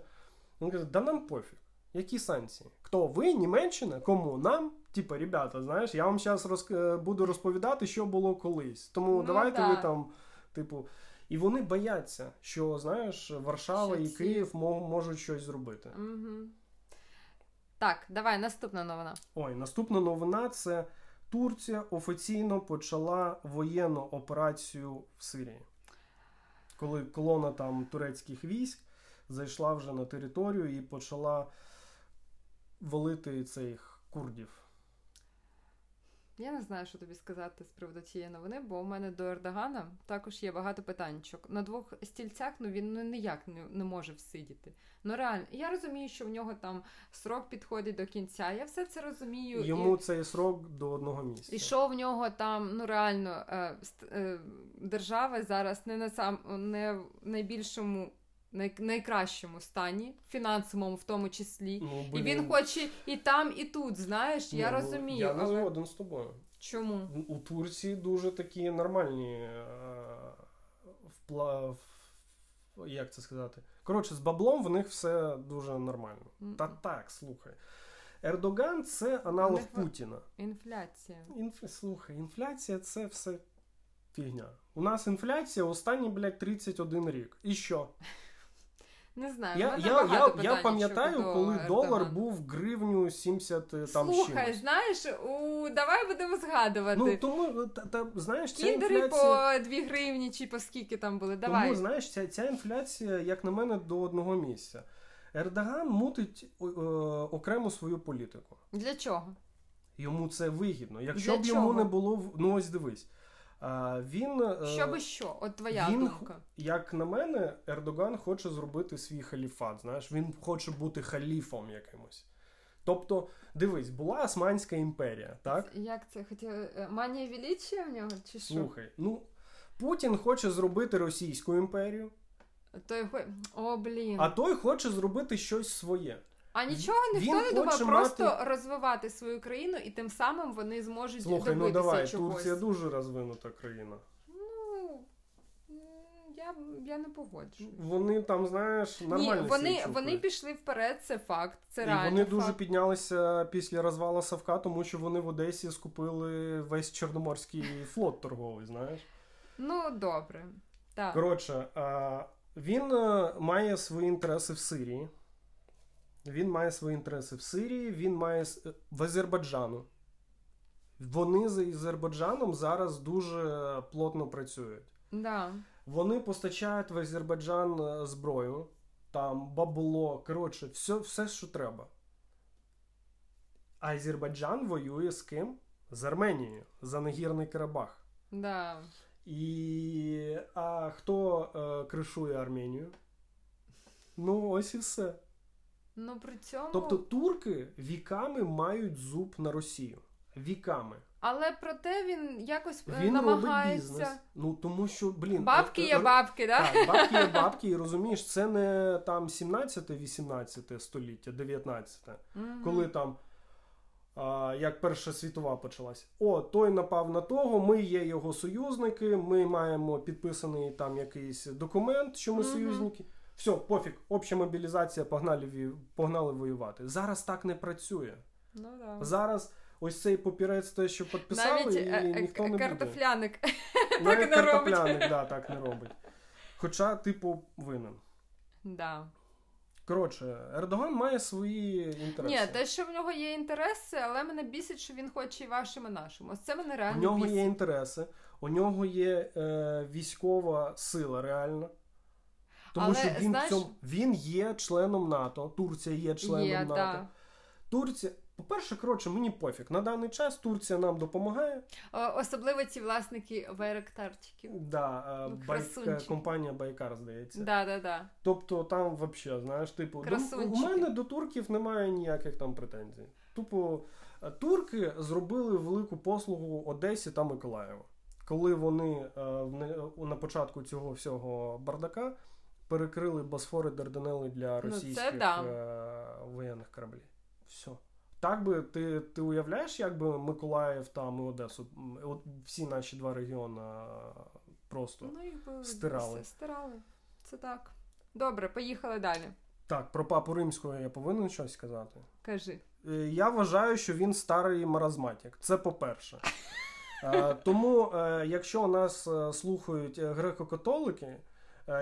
він каже, да нам пофіг. Які санкції? Хто ви, Німеччина? Кому? Нам? Типа, ребята, знаєш, я вам зараз роз... е, буду розповідати, що було колись. Тому Ну, давайте да. ви там, типу. І вони бояться, що знаєш, Варшава Що і ці- Київ можуть щось зробити. Угу. Так, давай, наступна новина. Ой, наступна новина це Турція офіційно почала воєнну операцію в Сирії. Коли колона там турецьких військ зайшла вже на територію і почала валити цих курдів. Я не знаю, що тобі сказати з приводу цієї новини, бо у мене до Ердогана також є багато питанчок. На двох стільцях ну він ну, ніяк не, не може всидіти. Ну реально, я розумію, що в нього там срок підходить до кінця. Я все це розумію. Йому і, цей срок до одного місяця. і що в нього там, ну реально, е, е, держава зараз не на сам не в найбільшому. Най- Найкращому стані, фінансовому в тому числі, Ну, і він хоче і там, і тут. Знаєш, я ну, розумію. Я не але... згоден з тобою. Чому? У Турції дуже такі нормальні е, впла... як це сказати? Коротше, з баблом в них все дуже нормально. Мгм. Та так, слухай. Ердоган це аналог У Путіна. Інфляція. Інф... Слухай, інфляція це все фігня. У нас інфляція останні, блядь, 31 рік. І що? Не знаю. Я, я, я, я пам'ятаю, коли Ердогана. долар був гривню 70 е, там Слухай, чимось. знаєш, у давай будемо згадувати. Ну тому та, та, знаєш, ця Кіндери інфляція... по 2 гривні чи по скільки там були. Давай. Тому знаєш, ця, ця інфляція, як на мене, до одного місця. Ердоган мутить е, окрему свою політику. Для чого? Йому це вигідно. Якщо Для б йому чого? не було ну ось дивись. Він, е, Щоби що? От твоя він думка. як на мене, Ердоган хоче зробити свій халіфат. Знаєш, він хоче бути халіфом якимось. Тобто, дивись, була Османська імперія, так? Як це хотіла? е, Манія величия в нього? Чи що? Слухай, ну Путін хоче зробити Російську імперію, Той. О, блін. а той хоче зробити щось своє. А нічого ніхто він не думав хоче просто мати- розвивати свою країну, і тим самим вони зможуть Слухай, ну добитися давай, чогось. Турція дуже розвинута країна. Ну, м, я я, не погоджуюсь. Вони там, знаєш, нормально. Ні, вони, себе вони пішли вперед, це факт. Це І реально вони дуже факт. піднялися після розвалу Савка, тому що вони в Одесі скупили весь Чорноморський флот торговий, знаєш. Ну, добре. Так. Коротше, а, він е, має свої інтереси в Сирії. Він має свої інтереси в Сирії, він має в Азербайджану. Вони з Азербайджаном зараз дуже плотно працюють. Да. Вони постачають в Азербайджан е, зброю, там бабло, коротше, все, все, що треба. А Азербайджан воює з ким? З Арменією за Нагірний Карабах. Да. І а хто е, кришує Арменію? Ну, ось і все. Ну при цьому. Тобто турки віками мають зуб на Росію. Віками. Але проте він якось е, Він робить намагається. бізнес. Ну тому що, блін, Бабки є е, бабки, да? Так, бабки є бабки, і розумієш, це не там 17-18 століття, 19 Мгм. коли там. А, як Перша світова почалась. О, той напав на того, ми є його союзники, ми маємо підписаний там якийсь документ, що ми Мгм. союзники. Все, пофіг, обща мобілізація, погнали, погнали воювати. Зараз так не працює. Ну, да. Зараз ось цей папірець, те, що підписали, Навіть і е, е, ніхто не буде. картофляник. Навіть не робить. да, так не робить. Хоча, типу, винен. Да. Коротше, Ердоган має свої інтереси. Ні, те, що в нього є інтереси, але мене бісить, що він хоче і вашим, і нашим. Ось це мене У нього бісить. є інтереси, у нього є е, військова сила реальна. Тому Але, що він, знаєш- в цьому, він є членом НАТО, Турція є членом Є, НАТО. да. Турція, по-перше, коротше, мені пофіг. На даний час Турція нам допомагає. Особливо ці власники байрактарчиків. Да, е, Ну, Байк, компанія Байкар, здається. Да, да, да. Тобто там взагалі, знаєш, типу, до, у мене до турків немає ніяких там претензій. Тупо е, турки зробили велику послугу Одесі та Миколаєву. Коли вони е, на початку цього всього бардака перекрили Босфори Дарданели для Ну, це да. е, воєнних кораблів. Все. Так би ти, ти уявляєш, як би Миколаїв там і Одесу, от всі наші два регіони е, просто. Ну, їх би Стирали. все стирали. Це так. Добре, поїхали далі. Так, про папу римського я повинен щось сказати. Кажи. Е, Я вважаю, що він старий маразматик. Це по-перше. Тому, якщо нас слухають греко-католики,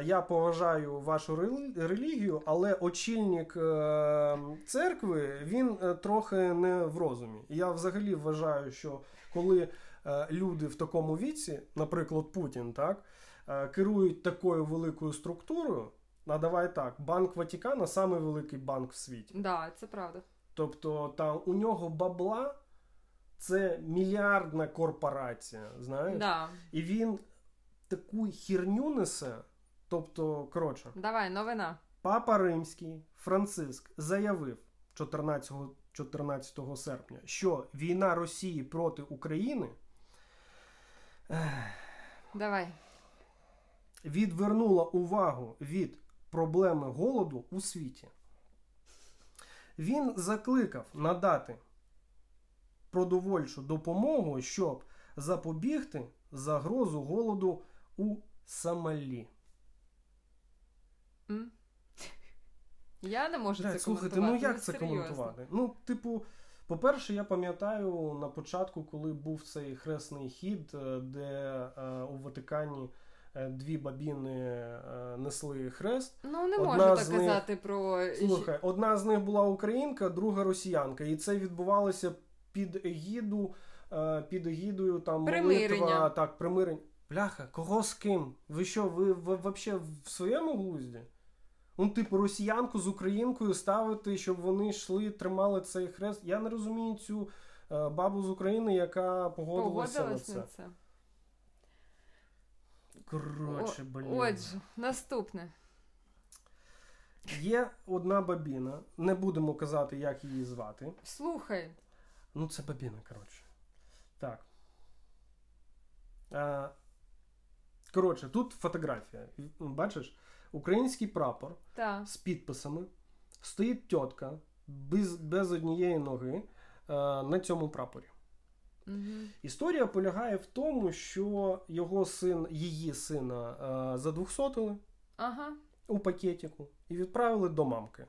я поважаю вашу релігію, але очільник е, церкви він е, трохи не в розумі. Я взагалі вважаю, що коли е, люди в такому віці, наприклад, Путін, так, е, керують такою великою структурою, а давай так, Банк Ватикана самий великий банк в світі. Да, це правда. Тобто там у нього бабла це мільярдна корпорація, знаєш? Да. І він таку херню несе. Тобто, коротше, Давай, новина. папа римський Франциск заявив 14, 14 серпня, що війна Росії проти України Давай. відвернула увагу від проблеми голоду у світі. Він закликав надати продовольчу допомогу, щоб запобігти загрозу голоду у Сомалі. М? Я не можу Блядь, це слухайте, коментувати. ну як це серйозно. коментувати? Ну, типу, по-перше, я пам'ятаю на початку, коли був цей хресний хід, е, де е, у Ватикані е, дві бабіни е, несли хрест. Ну, не можу так них- казати про. Слухай, одна з них була українка, друга росіянка, і це відбувалося під егіду, е, під егідою там Примирення. молитва, так, примирення. Бляха, кого з ким? Ви що, ви, ви взагалі в своєму глузді? Ну, типу, росіянку з українкою ставити, щоб вони йшли, тримали цей хрест. Я не розумію цю е, бабу з України, яка погодилася Погодилась на на це. це. Коротше, блін. Отже, наступне. Є одна бабіна, не будемо казати, як її звати. Слухай. Ну, це бабіна, коротше. Так. А, коротше, тут фотографія. Бачиш, український прапор Та. з підписами. Стоїть тітка без, без однієї ноги а, на цьому прапорі. Мгм. Історія полягає в тому, що його син, її сина е, задвухсотили Ага. у пакетику і відправили до мамки.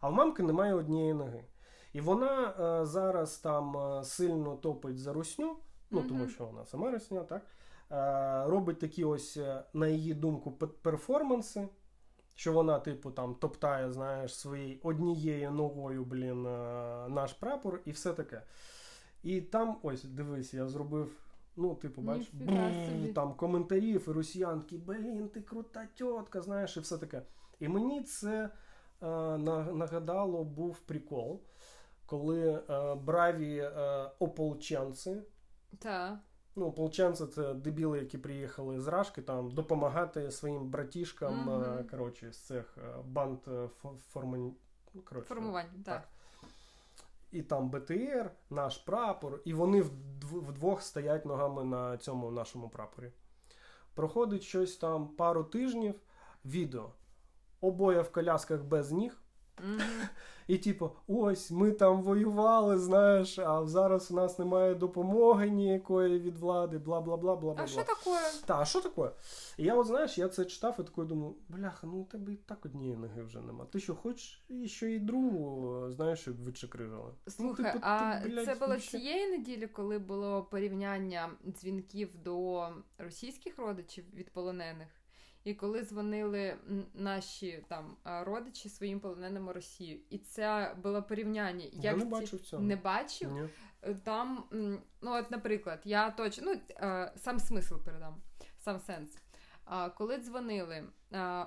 А в мамки немає однієї ноги. І вона е, зараз там е, сильно топить за русню, ну Мгм. тому що вона сама русня, так? Е, робить такі ось, е, на її думку, перформанси. Що вона, типу, там топтає, знаєш, своєю однією ногою, блін, е, наш прапор і все таке. І там, ось, дивись, я зробив, ну, типу, бачиш, там коментарів, і росіянки, блін, ти крута тітка, знаєш, і все таке. І мені це е, нагадало, був прикол, коли е, браві е, ополченці, Та. Ну, ополченці це дебіли, які приїхали з Рашки там допомагати своїм братішкам, е, коротше, з цих е, банд е, фо- коротше, Формування, так. так. І там БТР, наш прапор, і вони вдвох стоять ногами на цьому нашому прапорі. Проходить щось там пару тижнів, відео. Обоє в колясках без ніг. І типу, ось ми там воювали, знаєш, а зараз у нас немає допомоги ніякої від влади, бла бла бла бла бла. А що таке? Та, а що таке? І я от знаєш, я це читав і такий думаю, бляха, ну у тебе і так однієї ноги вже нема. Ти що, хочеш і ще й другу, знаєш, щоб відчекрижили? Слухай, Ну, типу, а ти, блядь, це було вообще- цієї неділі, коли було порівняння дзвінків до російських родичів від полонених, і коли дзвонили наші там родичі своїм полоненим у Росію. І це було порівняння. Я Як не ці- бачив цього. Не бачив? Ні. Е, Там, ну, от, наприклад, я точно ну, е, сам смисл передам, сам сенс. Коли дзвонили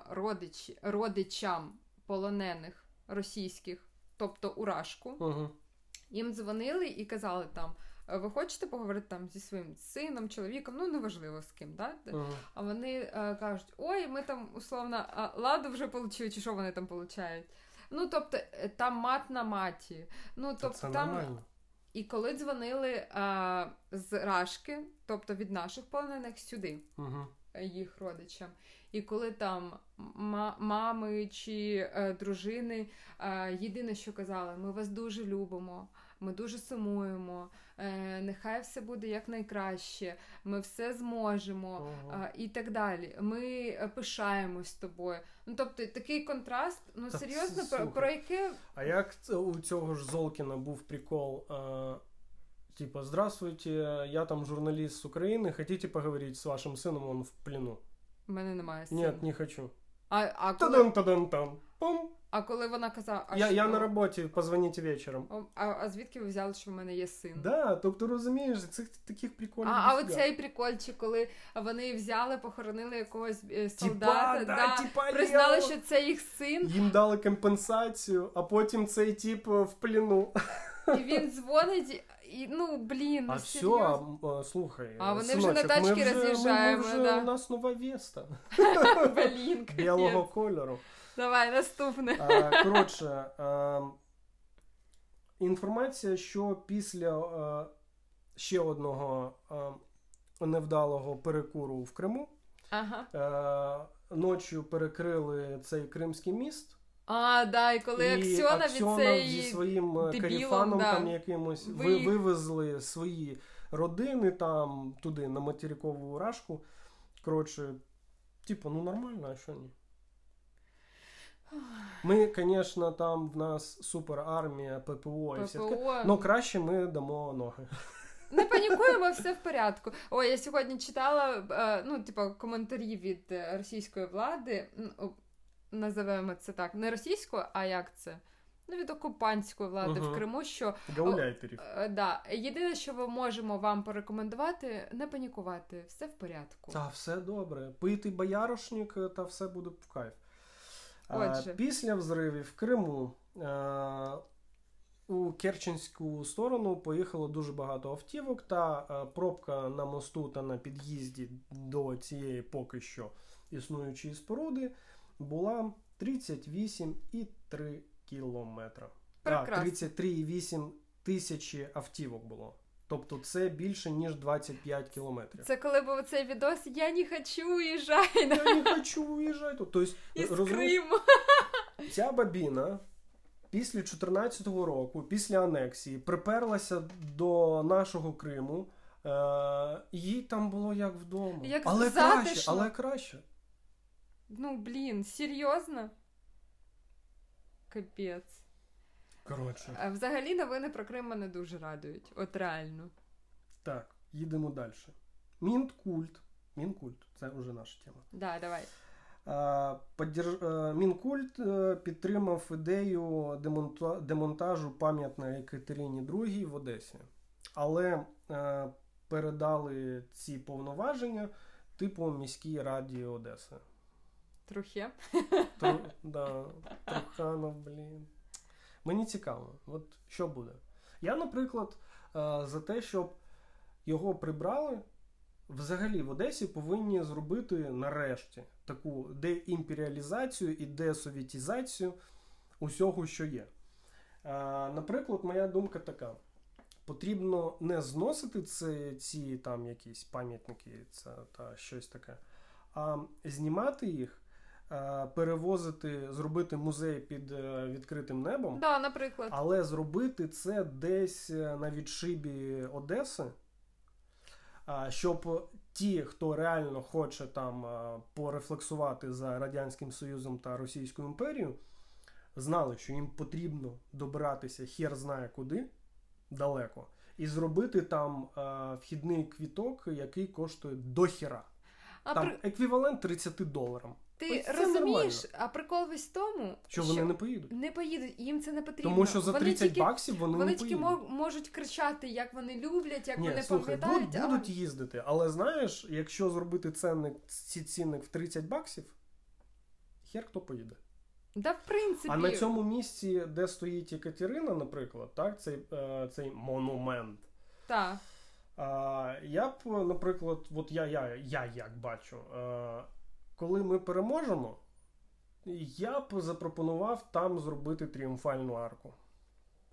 родичі, родичам полонених російських, тобто у Рашку, Угу. їм дзвонили і казали там. «Е, Ви хочете поговорити там зі своїм сином, чоловіком, ну неважливо з ким, да? Угу. А вони е, кажуть: ой, ми там условно ладу вже получили, чи що вони там получають. Ну, тобто, е, там мат на маті. Ну, тобто, це там нормально. і коли дзвонили а, з Рашки, тобто від наших полонених сюди, е, їх родичам, і коли там ма- мами чи е, дружини е, єдине, що казали, ми вас дуже любимо, ми дуже сумуємо, е, нехай все буде якнайкраще, ми все зможемо. А, і так далі. Ми е, пишаємось тобою. Ну тобто такий контраст, ну Та серйозно, це, про, про яке А як це у цього ж Золкіна був прикол? Е, типа, здравствуйте, я там журналист с Украины, хотите поговорить с вашим сыном, он в плену? в мене немає сина. Нет, не хочу. А, а, коли, Тадан тадан там. Пум. А коли вона казала, а Я, що? я на роботі, позвоніть вечором. А, а звідки ви взяли, що в мене є син? Да, тобто розумієш, цих таких приколів. А, а оцей прикольчик, коли вони взяли, похоронили якогось солдата, Типа, солдата, да, да, типа, признали, я... що це їх син, Їм дали компенсацію, а потім цей тип е, в пліну. і він дзвонить, і ну блін, А все, а, слухай, А вони вже на тачки ми роз'їжджаємо, Ми, ми вже, да. У нас нова Веста Блін, білого кольору. Давай, наступне. А, коротше, інформація, що після е, ще одного е, невдалого перекуру в Криму Ага. е, ночі перекрили цей Кримський міст. А, да, і коли і Аксьона від цієї зі своїм е, дебілом, каріфаном да, там якимось ви, вивезли свої родини там туди, на материкову рашку. Коротше, типу, ну нормально, а що ні? Ми, звісно, там в нас суперармія, ППО і все таке. ППО. Ну, краще ми дамо ноги. Не панікуємо, все в порядку. Ой, я сьогодні читала е, ну, типу, коментарі від е, російської влади. Називаємо це так. Не російської, а як це? Ну, від окупантської влади Мгм. в Криму, що Гауляйтерів. е, да, єдине, що ми можемо вам порекомендувати, не панікувати, все в порядку. Та все добре. Пити боярошник, та все буде в кайф. А, Отже. Після взривів в Криму е, у Керченську сторону поїхало дуже багато автівок, та е, пробка на мосту та на під'їзді до цієї поки що існуючої споруди була 38,3 кілометра. Так, Прекрасно. 33,8 тисячі автівок було. Тобто це більше, ніж 25 кілометрів. Це коли був цей відос Я не хочу уїжджай на Я не хочу уїжджати. Тобто, із Криму. ця бабіна після 2014 року, після анексії, приперлася до нашого Криму. Е, їй там було як вдома. Як але затишно. краще, але краще. Ну, блін, серйозно? Капець. Коротше, взагалі новини про Крим мене дуже радують. От реально. так, їдемо далі. Мінкульт. Мінкульт, це вже наша тема. Да, давай. Мінкульт е, підтримав ідею демонтажу пам'ятної Катерині II в Одесі, але е, передали ці повноваження типу міській раді Одеси. Трохи. То, да, Труханов, блін. Мені цікаво, от що буде. Я, наприклад, е, за те, щоб його прибрали, взагалі в Одесі повинні зробити нарешті таку деімперіалізацію і десовітізацію усього, що є. Е, Наприклад, моя думка така. Потрібно не зносити ці, ці там якісь пам'ятники це, та щось таке, а знімати їх, перевозити, зробити музей під е, відкритим небом, Да, наприклад. але зробити це десь е, на відшибі Одеси, щоб ті, хто реально хоче там порефлексувати за Радянським Союзом та Російською імперією, знали, що їм потрібно добиратися хер знає куди далеко, і зробити там а, вхідний квіток, який коштує дохіра. Там при... еквівалент 30 доларам. Ти ось це розумієш, а прикол весь в тому, Що вони не поїдуть. не поїдуть, їм це не потрібно. Тому що за Вони 30 тільки... баксів вони, Вони не тільки поїдуть. мо- можуть кричати, як вони люблять, як Ні, вони слухай, пам'ятають. будуть, а- будуть їздити, але знаєш, якщо зробити цінник, ці цінник в 30 баксів, хер хто поїде. Да, в принципі. А на цьому місці, де стоїть Екатерина, наприклад, так, цей, е, цей монумент. Так. Я б, наприклад, от я, я, я як бачу, е, коли ми переможемо, я б запропонував там зробити тріумфальну арку.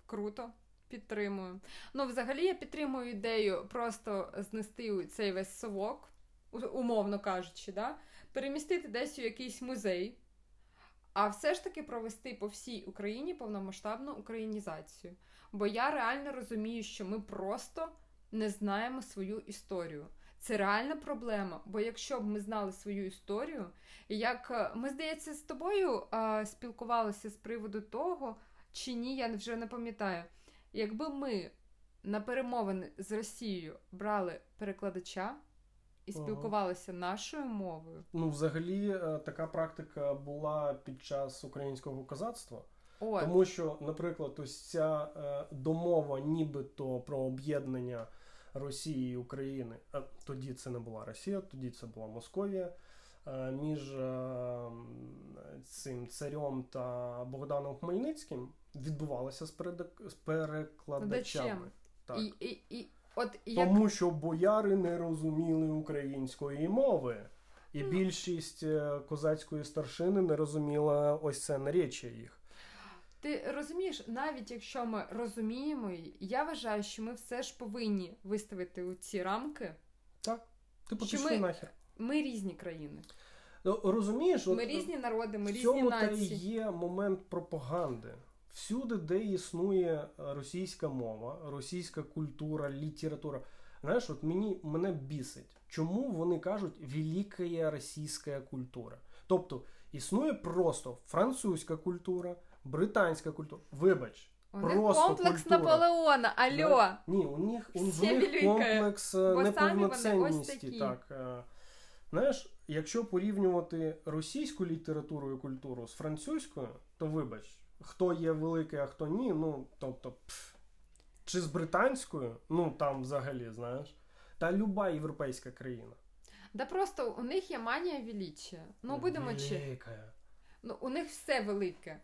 Круто. Підтримую. Ну, взагалі, я підтримую ідею просто знести цей весь совок, умовно кажучи, да? перемістити десь у якийсь музей, а все ж таки провести по всій Україні повномасштабну українізацію. Бо я реально розумію, що ми просто не знаємо свою історію. Це реальна проблема, бо якщо б ми знали свою історію, як е, ми, здається, з тобою а, спілкувалися з приводу того, чи ні, я вже не пам'ятаю. Якби ми на перемовини з Росією брали перекладача і Ага. спілкувалися нашою мовою, Ну, взагалі, е, така практика була під час українського козацтва. от, Тому що, наприклад, ось ця е, домова, нібито про об'єднання Росії і України. А тоді це не була Росія, тоді це була Московія. е, Між е, цим царем та Богданом Хмельницьким відбувалася з, перекладачами. Так. і, і, і, от як Тому що бояри не розуміли української мови. І Ну. більшість е, козацької старшини не розуміла ось це наречя їх. Ти розумієш, навіть якщо ми розуміємо я вважаю, що ми все ж повинні виставити у ці рамки. Так. Типу, Що пішли ми- нахер. Ми різні країни. Ну, розумієш, от, Ми різні народи, ми в різні цьому та нації. є момент пропаганди. Всюди, де існує е, російська мова, російська культура, література. Знаєш, от мені мене бісить, чому вони кажуть велика російська культура. Тобто існує просто французька культура, британська культура. Вибач, У них комплекс культура. Наполеона. Алло. Да? Ні, у них, у них велике. комплекс е, Бо самі вони ось неповноцінності. такі. Так, е. знаєш, якщо порівнювати російську літературу і культуру з французькою, то вибач, хто є великий, а хто ні, ну тобто, пф. чи з британською, ну там взагалі, знаєш, та люба європейська країна. Да просто у них є манія величия. Ну будемо чи. Велика. Ну, у них все велике.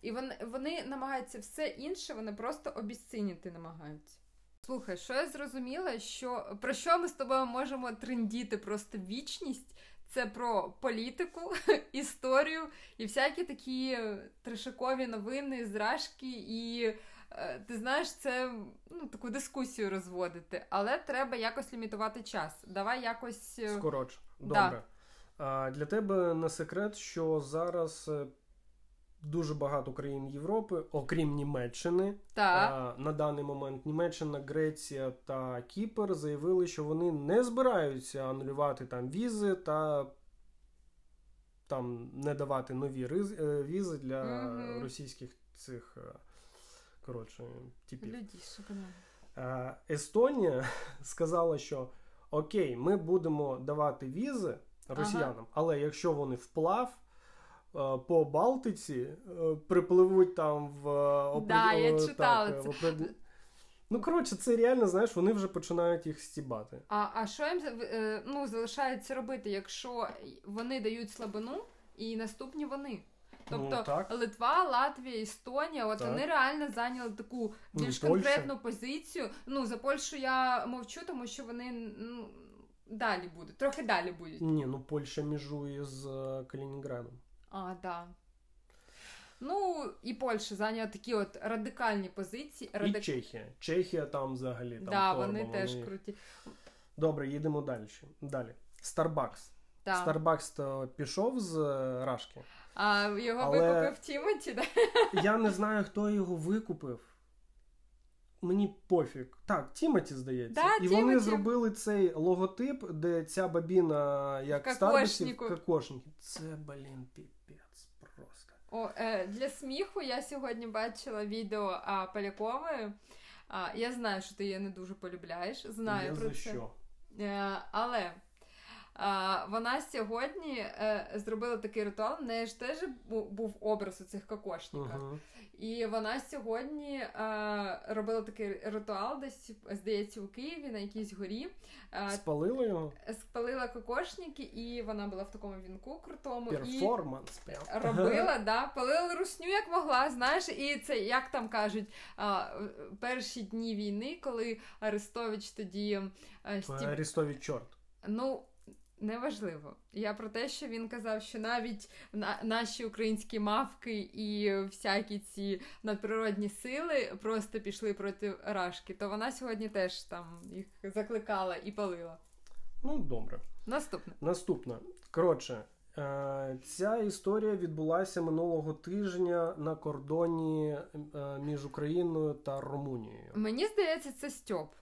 І вони, вони намагаються все інше, вони просто обіцінити намагаються. Слухай, що я зрозуміла, що про що ми з тобою можемо трендіти просто вічність? Це про політику, історію і всякі такі трешакові новини, зражки, і е, ти знаєш, це ну, таку дискусію розводити. Але треба якось лімітувати час. Давай якось. е, Скоротше. Да. Добре. А, для тебе не секрет, що зараз е, дуже багато країн Європи, окрім Німеччини, Так. а, на даний момент Німеччина, Греція та Кіпр заявили, що вони не збираються анулювати там візи та там не давати нові риз- е, візи для Мгм. російських цих е, коротше типів. Людіше, понятно. Е, Естонія сказала, що окей, ми будемо давати візи росіянам, але якщо вони вплав. Е, По Балтиці е, припливуть там в е, опри- Да, я читала так, це. опри- Ну коротше, це реально, знаєш, вони вже починають їх стібати. А, а що їм ну, залишається робити, якщо вони дають слабину і наступні вони? Тобто Ну, так. Литва, Латвія, Естонія, от Так. вони реально зайняли таку Ну, більш Польща. конкретну позицію. Ну, за Польщу я мовчу, тому що вони ну, далі будуть, трохи далі будуть. Ні, ну Польща межує з Калінінградом. А, да. Ну, і Польща зайняла такі от радикальні позиції. І Чехія. Чехія там взагалі там Да, торба, вони теж вони- круті. Добре, їдемо далі. Далі. Starbucks. Да. Starbucks то пішов з е, Рашки. А його Але- викупив Тімоті, да? Я не знаю, хто його викупив. Мені пофіг. Так, Тімоті, здається. Да, і вони зробили цей логотип, де ця бабіна, як В в Старбаксі, кокошнику. в кокошнику. Це, блін, піпець просто. О, е, для сміху я сьогодні бачила відео а, Полякової. А, я знаю, що ти її не дуже полюбляєш. Знаю Я про за це. що? Е, але а, вона сьогодні е, зробила такий ритуал. В неї ж теж був образ у цих кокошниках. Угу. І вона сьогодні е, робила такий ритуал, десь здається, у Києві на якійсь горі. Е, Спалили його? спалила кокошники, і вона була в такому вінку крутому. І Перформанс. Прям. робила, да, палила русню як могла, знаєш, і це як там кажуть, перші дні війни, коли Арестович тоді а, стіп... Арестові чорт. ну. Неважливо. Я про те, що він казав, що навіть на- наші українські мавки і всякі ці надприродні сили просто пішли проти Рашки, то вона сьогодні теж там їх закликала і палила. Ну, добре. Наступне. Наступна. Коротше, е, ця історія відбулася минулого тижня на кордоні е, між Україною та Румунією. Мені здається, це Стьоп.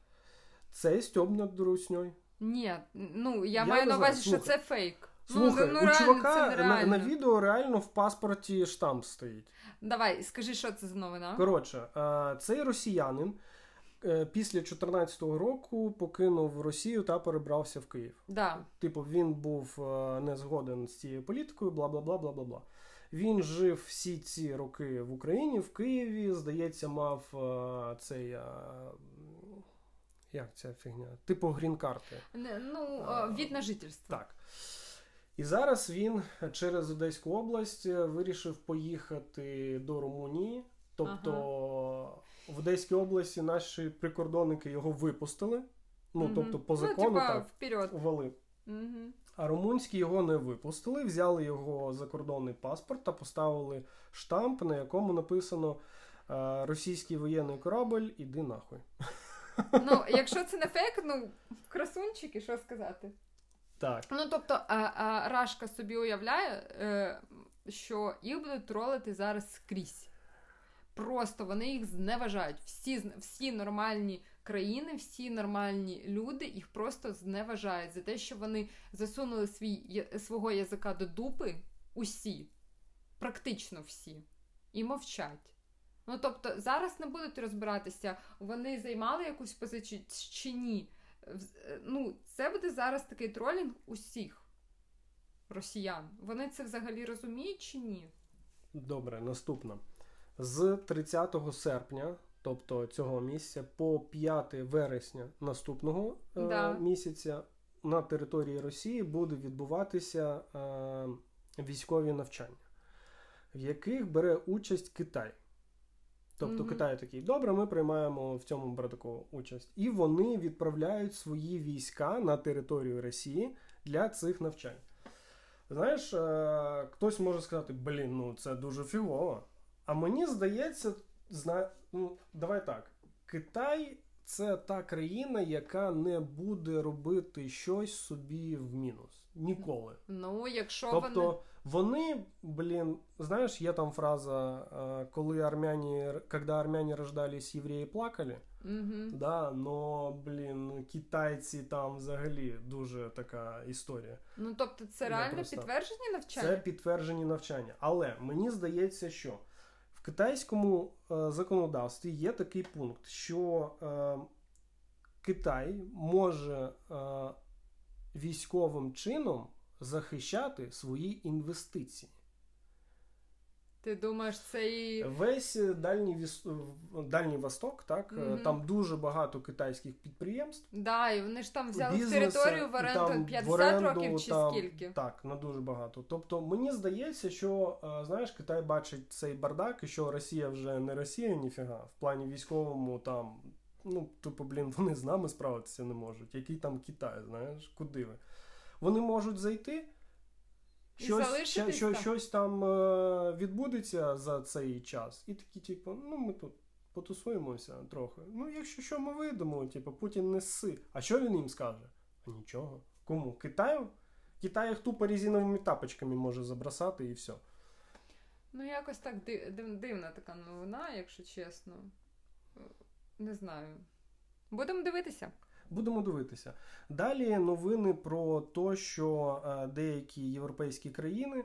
Це стьоб над русньою. Ні, ну я, Я маю на увазі, що це фейк. Слухай, ну, ну, у реально, чувака це на, на відео реально в паспорті штамп стоїть. Давай, скажи, що це за новина? Коротше, цей росіянин е, після 2014 року покинув Росію та перебрався в Київ. Да. Типу, він був е, не згоден з цією політикою, бла бла бла бла бла бла. Він жив всі ці роки в Україні, в Києві. Здається, мав е, цей. Як ця фігня? Типу грін-карти. Ну, е, від на жительство. Так. І зараз він через Одеську область вирішив поїхати до Румунії. Тобто в Одеській області наші прикордонники його випустили. Ну, Мгм. тобто, по ну, закону типа, так ввели. Угу. А румунські його не випустили, взяли його закордонний паспорт та поставили штамп, на якому написано е, російський воєнний корабль, іди нахуй. Ну, якщо це не фейк, ну красунчики, що сказати. Так. Ну, тобто, а, а, Рашка собі уявляє, е, що їх будуть тролити зараз скрізь. Просто вони їх зневажають. Всі, всі нормальні країни, всі нормальні люди їх просто зневажають за те, що вони засунули свій, свого язика до дупи усі, практично всі, і мовчать. Ну тобто зараз не будуть розбиратися, вони займали якусь позицію чи ні. Е, Ну, це буде зараз такий тролінг усіх росіян. Вони це взагалі розуміють чи ні? Добре, наступна. З 30 серпня, тобто цього місяця, по 5 вересня наступного е, місяця на території Росії буде відбуватися е, військові навчання, в яких бере участь Китай. Тобто Мгм. Китай такий, добре, ми приймаємо в цьому братаку участь. І вони відправляють свої війська на територію Росії для цих навчань. Знаєш, е, хтось може сказати, блін, ну це дуже фігово. А мені здається, зна... ну, давай так. Китай це та країна, яка не буде робити щось собі в мінус. Ніколи. Ну, якщо Тобто вони. Вони, блін, знаєш, є там фраза, е, коли армяні, коли армяні рождались, євреї плакали. Угу. Да, но, блін, китайці там взагалі дуже така історія. Ну, тобто, це реально просто- підтверджені навчання? Це підтверджені навчання. Але мені здається, що в китайському е, законодавстві є такий пункт, що е, Китай може е, військовим чином захищати свої інвестиції. Ти думаєш, це і. Весь е, дальній віс... е, дальній восток, так Мгм. там дуже багато китайських підприємств. Да, і вони ж там взяли в бізнеси, територію в оренду там 50 в оренду, років чи там, скільки. Так, на дуже багато. Тобто мені здається, що знаєш, Китай бачить цей бардак, і що Росія вже не Росія, ніфіга. В плані військовому там, ну, типу, блін, вони з нами справитися не можуть. Який там Китай, знаєш, куди ви? Вони можуть зайти. Щось, залишитись що, там. щось там е, відбудеться за цей час, і такі, типу, ну ми тут потусуємося трохи. Ну, якщо що, ми вийдемо, типу, Путін не сси. А що він їм скаже? А нічого. Кому? Китаю? Китай їх тупо резиновими тапочками може забросати і все. Ну, якось так див- див- дивна така новина, якщо чесно. Е, Не знаю. Будемо дивитися. Будемо дивитися. Далі новини про те, що е, деякі європейські країни, е,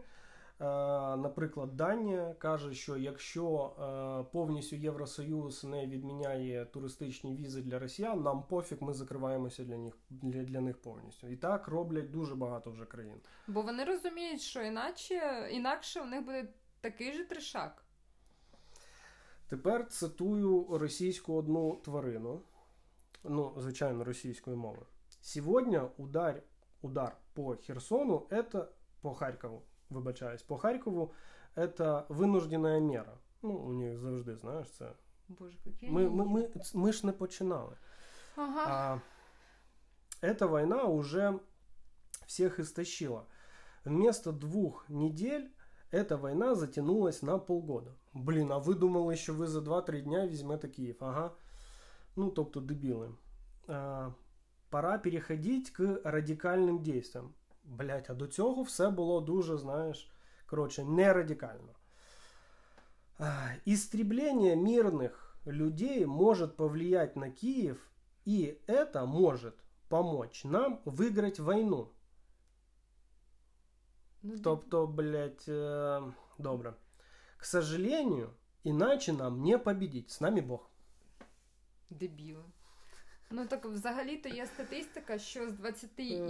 наприклад, Данія, каже, що якщо е, повністю Євросоюз не відміняє туристичні візи для росіян, нам пофіг, ми закриваємося для них для, для них повністю. І так роблять дуже багато вже країн. Бо вони розуміють, що іначе, інакше у них буде такий же тришак. Тепер цитую російську одну тварину, ну, звичайно, російською мовою. Сьогодні удар, удар по Херсону, это по Харкову, вибачаюсь, по Харкову, это винуждена мера. Ну, у них завжди, знаєш, це. Боже, які. Ми, ми, ми, ми ж не починали. Ага. А эта война уже всех истощила. Вместо двух недель эта война затянулась на полгода. Блін, а ви думали, що ви за 2-3 дня візьмете Київ? Ага. Ну, тобто дебіли. А, пора переходити к радикальним дійствам. Блять, а до цього все було дуже, знаєш, коротше, не радикально. А, Истребление мирных людей может повлиять на Киев, и это может помочь нам выиграть войну. Ну, ді- Тобто, блядь, е, добре. К сожалению, иначе нам не победить. С нами Бог. Дебіли. Ну так взагалі-то є статистика, що з 20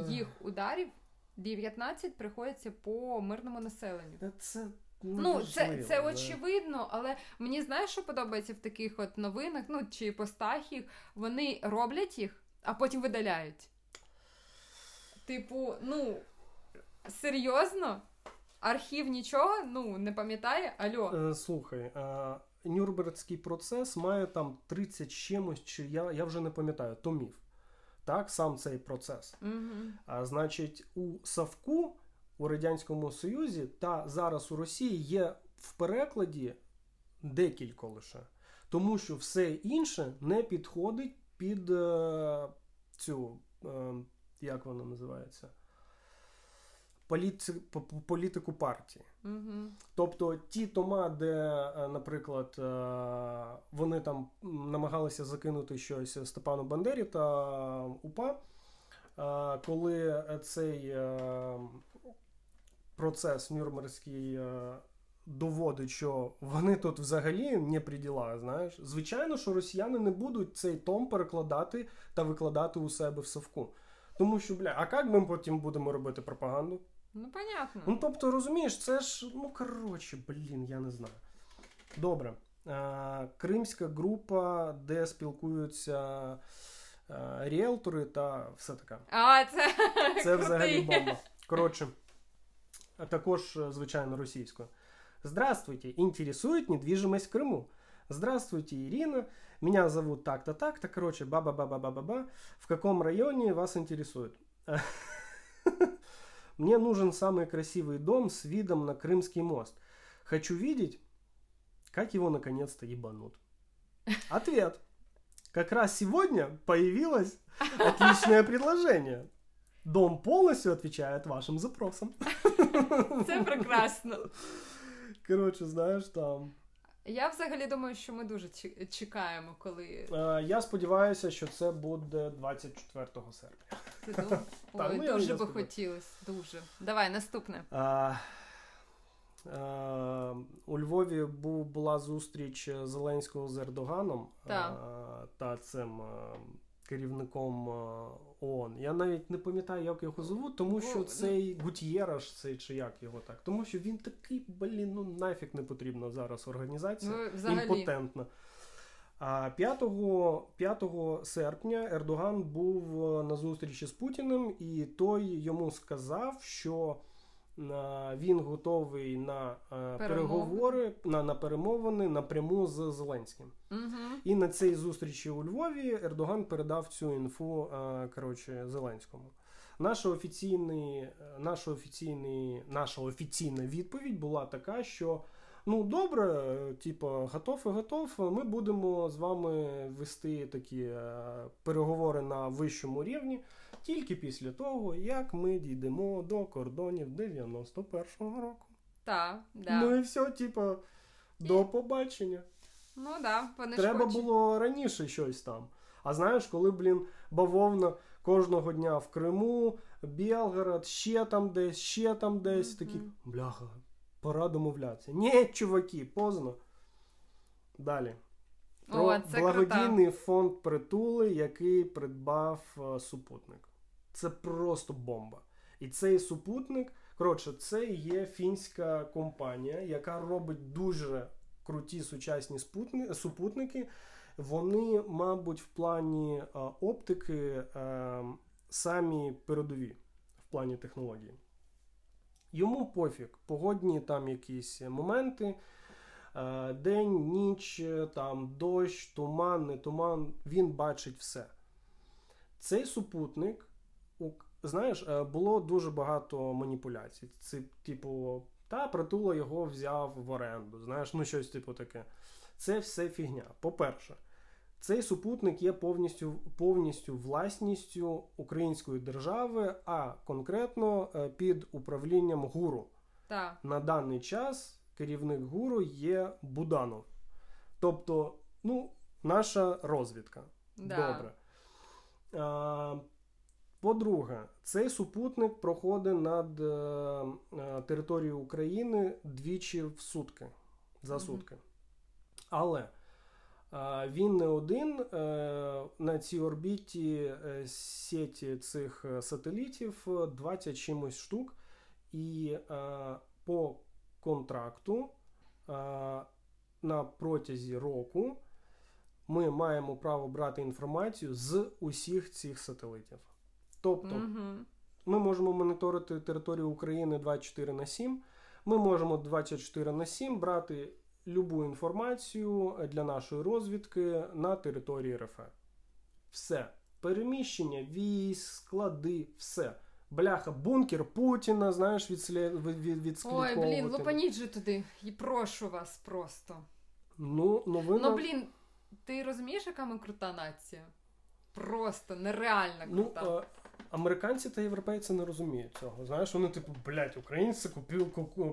їх ударів 19 приходяться по мирному населенню. Це, Ну, це, це очевидно, але мені знаєш, що подобається в таких от новинах, ну чи постах їх, вони роблять їх, а потім видаляють. Типу, ну, серйозно? Архів нічого, ну, не пам'ятає, альо. Е, Слухай, е, Нюрнбергський процес має там 30 чимось, чи я, я вже не пам'ятаю, томів. Так, сам цей процес. Угу. А значить, у Савку у Радянському Союзі та зараз у Росії є в перекладі декілька лише. Тому що все інше не підходить під е, цю, е, як вона називається? Політику партії. Угу. Тобто ті тома, де, е, наприклад, е, вони там намагалися закинути щось Степану Бандері та УПА, е, коли цей процес Нюрнберзький е, доводить, що вони тут взагалі не при ділах, знаєш, звичайно, що росіяни не будуть цей том перекладати та викладати у себе в совку. Тому що, бля, а як ми потім будемо робити пропаганду? Ну, понятно. Ну, тобто, розумієш, це ж, ну, коротше, блін, я не знаю. Добре. Е, Кримська група, де спілкуються е, ріелтори та все таке. А, це, Це взагалі крутий. бомба. Коротше, а також, е, звичайно, російською. Здравствуйте, интересует недвижимость в Крыму. Здравствуйте, Ирина. Меня зовут так-то, так-то. Короче, ба-ба-ба-ба-ба-ба. В каком районе вас интересует? Мне нужен самый красивый дом с видом на Крымский мост. Хочу видеть, как его наконец-то ебанут. Ответ. Как раз сегодня появилось отличное предложение. Дом полностью отвечает вашим запросам. Це прекрасно. Коротше, знаєш, там. Я взагалі думаю, що ми дуже чі- чекаємо, коли Е, я сподіваюся, що це буде 24 серпня. Ой, ну, дуже би хотілося. Дуже. Давай, наступне. А, е, у Львові був, була зустріч Зеленського з Ердоганом Так. е, та цим керівником ООН. Я навіть не пам'ятаю, як його звуть, тому що Ну, цей Гутєраш, цей чи як його так. Тому що він такий, блін, ну нафіг не потрібна зараз організація. Ну, взагалі. імпотентна. А 5, 5 серпня Ердоган був е, на зустрічі з Путіним, і той йому сказав, що е, він готовий на е, переговори, на, на перемовини напряму з Зеленським. Угу. І на цій зустрічі у Львові Ердоган передав цю інфу коротше, Зеленському. Наша, офіційний, е, наша, офіційний, наша офіційна відповідь була така, що ну добре, типу, готов і готов. Ми будемо з вами вести такі е, переговори на вищому рівні тільки після того, як ми дійдемо до кордонів 91-го року. Так, да. Ну і все, типу, до побачення. Ну да, вони Треба ж було раніше щось там. А знаєш, коли, блін, бавовна кожного дня в Криму, Білгород, ще там десь, ще там десь, Мгм. такі, бляха, пора домовлятися. Ні, чуваки, поздно. Далі. Про О, це благодійний фонд притули, який придбав е, супутник. Це просто бомба. І цей супутник, коротше, це є фінська компанія, яка робить дуже круті сучасні спутни- супутники. Вони, мабуть, в плані е, оптики е, самі передові в плані технології. Йому пофіг, погодні там якісь моменти. Е, День, ніч, там дощ, туман, не туман, він бачить все. Цей супутник, знаєш, е, було дуже багато маніпуляцій. Це, типу, та притула його взяв в оренду. Знаєш, ну щось типу таке. Це все фігня. По-перше, цей супутник є повністю, повністю власністю української держави, а конкретно е, під управлінням гуру. Так. На даний час керівник гуру є Буданов. Тобто, ну, наша розвідка. Да. Добре. А, по-друге, цей супутник проходить над е, е, територією України двічі в сутки. За сутки. Але він не один. Е, на цій орбіті е, сіті цих е, сателітів е, 20 чимось штук. І по контракту на протязі року ми маємо право брати інформацію з усіх цих сателитів. Тобто, ми можемо моніторити територію України 24 на 7. Ми можемо 24 на 7 брати любу інформацію для нашої розвідки на території РФ. Все. Переміщення, військ, склади, все. Бляха, бункер Путіна, знаєш, відслі... від, від, Ой, блін, лупаніть же туди. І прошу вас просто. Ну, новина... Ну, блін, ти розумієш, яка ми крута нація? Просто нереально Ну, крута. Американці та європейці не розуміють цього. Знаєш, вони, типу, блядь, українці купили,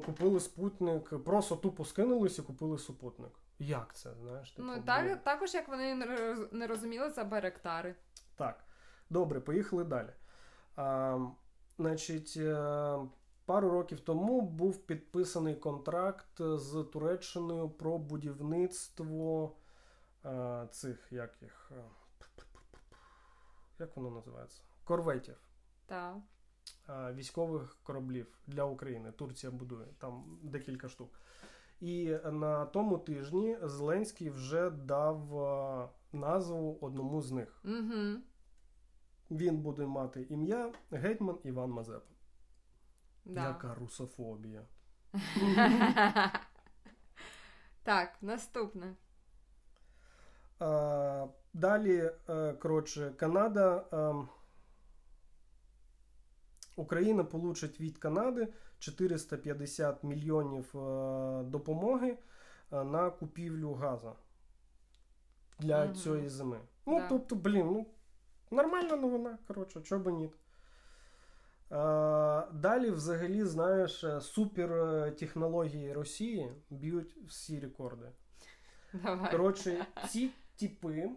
купили спутник, просто тупо скинулись і купили супутник. Як це? Знаєш, типу, ну, так, також як вони не розуміли за Байрактари. Так, добре, поїхали далі. А, значить, е, пару років тому був підписаний контракт з Туреччиною про будівництво е, цих як їх. е, Як воно називається? Корветів. Так. е, Військових кораблів для України. Турція будує там декілька штук. І на тому тижні Зеленський вже дав е, назву одному з них. Угу. Він буде мати ім'я Гетьман Іван Мазепа. Да. Яка русофобія. так, наступне. А, далі, е, коротше, Канада. Україна получить від Канади 450 мільйонів е, допомоги е, на купівлю газу для Мгм. цієї зими. Ну, Да. тобто, блін, ну, нормальна новина, коротше, чого би ні. Е, далі, взагалі, знаєш, супертехнології Росії б'ють всі рекорди. Давай. Коротше, ці типи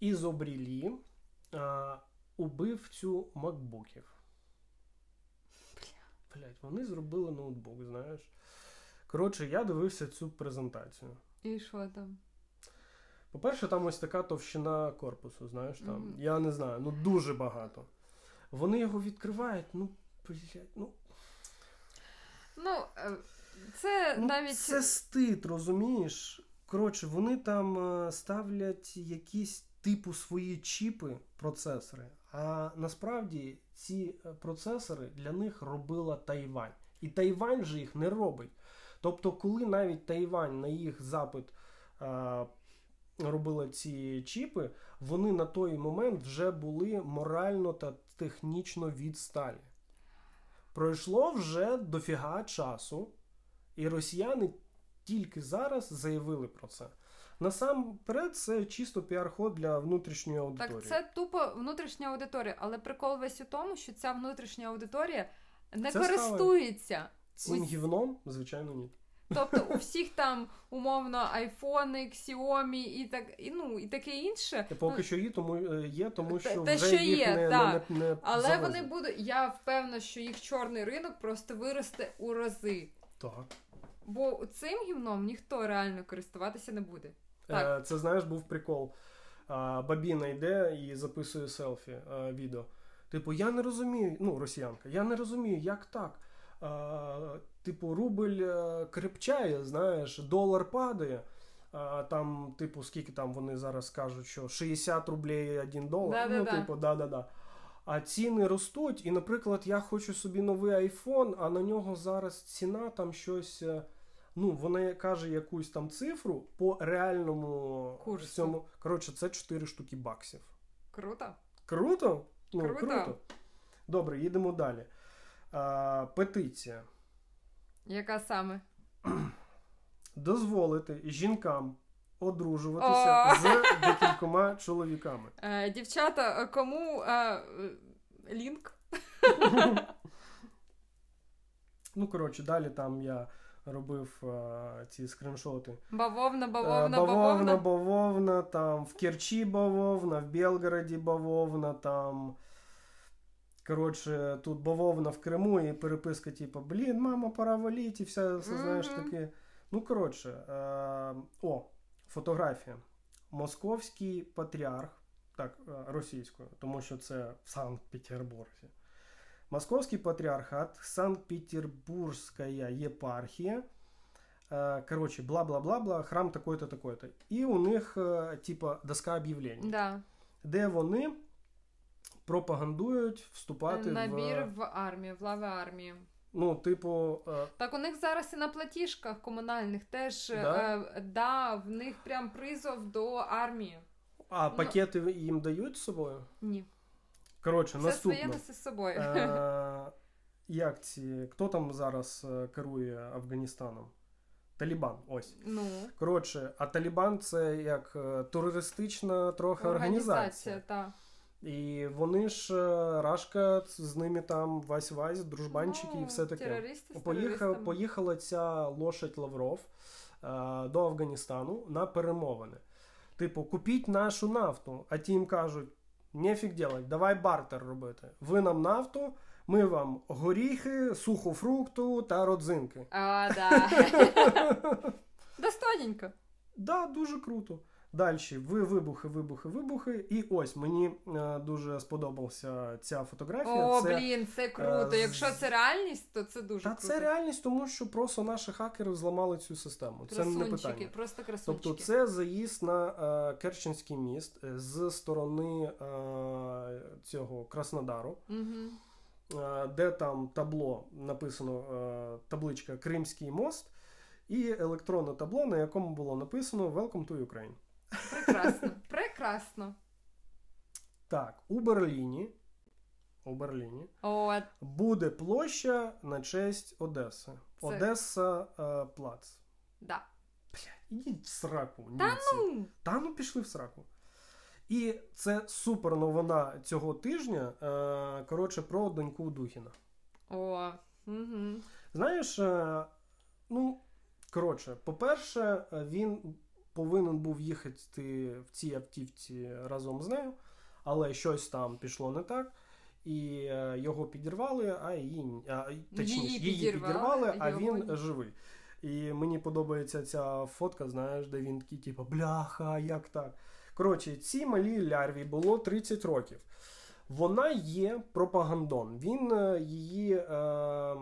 ізобрілі е, убивцю макбуків. Блять, вони зробили ноутбук, знаєш. Коротше, я дивився цю презентацію. І що там? По-перше, там ось така товщина корпусу, знаєш, там, Мгм. я не знаю, ну дуже багато. Вони його відкривають, ну, блядь, ну, Ну, е, це ну навіть. це стид, розумієш? Коротше, вони там е, ставлять якісь типу свої чіпи, процесори, а насправді ці е, процесори для них робила Тайвань. І Тайвань же їх не робить. Тобто, коли навіть Тайвань на їх запит е, робила ці чіпи, вони на той момент вже були морально та технічно відсталі. Пройшло вже дофіга часу, і росіяни тільки зараз заявили про це. Насамперед, це чисто піар-ход для внутрішньої аудиторії. Так, це тупо внутрішня аудиторія, але прикол весь у тому, що ця внутрішня аудиторія не Це користується. Цим ось- гівном, звичайно, ні. Тобто у всіх там умовно айфони, Xiaomi і так і ну і таке інше. Та Поки Ну, що є, тому е, є, тому що те, вже що їх є, не, так. не, не, не але завозять. вони будуть. Я впевнена, що їх чорний ринок просто виросте у рази. Так. Бо цим гівном ніхто реально користуватися не буде. Так. Е, Це знаєш, був прикол. Бабіна йде і записує селфі е, відео. Типу, я не розумію, ну, росіянка, я не розумію, як так. Типу, рубль е, крепчає, знаєш, долар падає. Там, типу, скільки там вони зараз кажуть, що 60 рублей 1 долар. Ну, Да-да-да. типу, да-да-да. А ціни ростуть, і, наприклад, я хочу собі новий айфон, а на нього зараз ціна там щось. Ну, вона каже якусь там цифру по реальному Курсу. цьому. Коротше, це 4 штуки баксів. Круто. Круто? Ну, Круто. круто. Добре, їдемо далі. А, петиція. Яка саме? Дозволити жінкам одружуватися О! з декількома чоловіками. Е, дівчата, е, кому е, е, лінк? Ну, коротше, далі там я робив а, ці скріншоти. Бавовна, Е, бавовна, бавовна, бавовна. бавовна, там в Керчі бавовна, в Белгороді бавовна, там. Коротше, тут бавовна в Криму і переписка, типу, блін, мама, пора валіть, і все, все знаєш таке. Ну, коротше, е, о, фотографія. Московський патріарх, так, е, російською, тому що це в Санкт-Петербурзі. Московский патриархат, Санкт-Петербургская епархия, э, короче, бла-бла-бла-бла, храм такой-то, такой-то. І у них, е, типа, доска об'явлень, Да. де вони пропагандують вступати Набір в. в армію, в лави армії. Ну, типу, е, Так у них зараз і на платіжках комунальних теж Да? да, е, да в них прям призов до армії. а Ну. пакети їм дають з собою? Ні. Коротше, Все своє наступно. з собою. Е, як ці. Хто там зараз е, керує Афганістаном? Талібан, ось. Ну, Коротше, а Талібан це як е, терористична трохи організація. та. І вони ж Рашка з ними там вась-вась, дружбанчики ну, і все таке. Терористи з Поїхав, поїхала ця лошадь Лавров е, до Афганістану на перемовини. Типу, купіть нашу нафту, а ті їм кажуть: нефіг делать, давай бартер робити. Ви нам нафту, ми вам горіхи, сухофрукту та родзинки. А, да. Достойненько. Да, дуже круто. Далі ви вибухи, вибухи, вибухи. І ось мені е, дуже сподобалася ця фотографія. О, це, блін, це круто. е, Якщо це реальність, то це дуже Та круто. це реальність, тому що просто наші хакери зламали цю систему. Це не питання. просто красунчики. Тобто, це заїзд на е, Керченський міст е, з сторони е, цього Краснодару, Угу. е, де там табло написано е, табличка Кримський мост, і електронне табло, на якому було написано Welcome to Ukraine. Прекрасно. Прекрасно. Так, у Берліні. У Берліні От. буде площа на честь Одеси. Це- Одеса е, Плац. Да. Ідіть в сраку. Та ну. Та ну пішли в сраку. І це супер новина цього тижня. Е, коротше, про доньку Духіна. О, угу. Знаєш, е, ну, коротше, по-перше, він повинен був їхати в цій автівці разом з нею, але щось там пішло не так. І е, його підірвали, а її а, точніше, Її її підірвали, а його він живий. І мені подобається ця фотка, знаєш, де він такий, типу, бляха, як так. Коротше, цій малій лярві було 30 років. Вона є пропагандон. Він е, її. Е,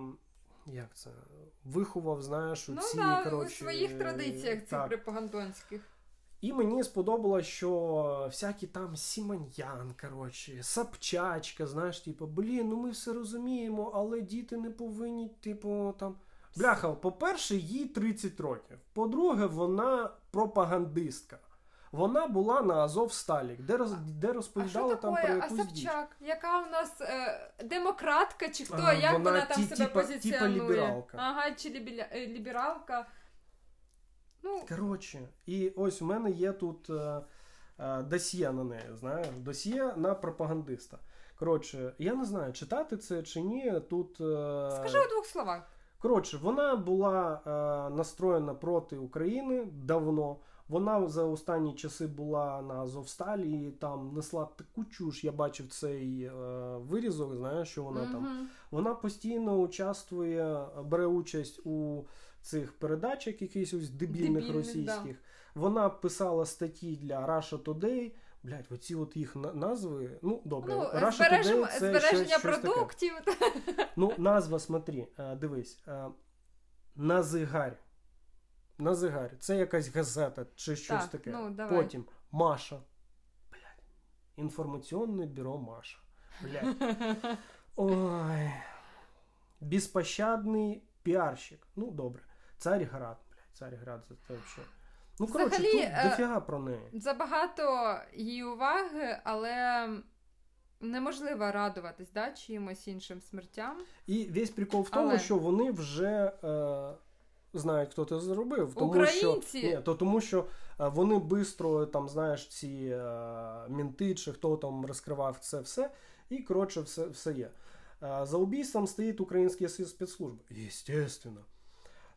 як це? Виховав, знаєш, у Ну ці, да, у своїх традиціях цих так. пропагандонських. І мені сподобалось, що всякі там Сімоньян, коротше, Сапчачка, знаєш, типу, блін, ну ми все розуміємо, але діти не повинні, типу, там. Бляха, по-перше, їй 30 років. По-друге, вона пропагандистка. Вона була на Азовсталі, де роз, де А що там про таке? А якусь діч. Яка у нас е, демократка чи хто? А, Як вона вона, там ті- себе типа- позиціонує? типа лібералка. Ага, чи лібіля- е, лібералка. Ну, Коротше, і ось у мене є тут е, е, досьє на неї, знаєш, досьє на пропагандиста. Коротше, я не знаю, читати це чи ні. Тут. е, скажи у двох словах. Коротше, вона була е, настроєна проти України давно. Вона за останні часи була на Азовсталі і там несла таку чуш. Я бачив цей е, вирізок, знаєш, що вона там. Вона постійно участвує, бере участь у цих передачах, якихось дебільних Дебільних, російських. Вона писала статті для Russia Today. Блять, оці от їх назви. Ну, добре, Ну, Russia збережемо, Today це збереження щось, щось таке. продуктів. Ну, назва, смотри, е, дивись. е, Назигарь. Назигарь. Це якась газета чи щось Так, таке. ну, давай. Потім Маша. Блядь. Інформаційне бюро Маша. Блядь. Ой. Безпощадний піарщик. Ну, добре. Царьград, блядь, Царьград, це, це взагалі. Ну, коротше, тут е, дофіга про неї. Забагато її уваги, але неможливо радуватись да, чимось іншим смертям. І весь прикол в тому, Але- що вони вже е, знають, хто це зробив. Тому Українці! Що, ні, то тому що е, вони швидко, там, знаєш, ці е, мінти чи хто там розкривав це все, і коротше, все, все є. Е, за убийством стоїть українські спецслужби. Естественно.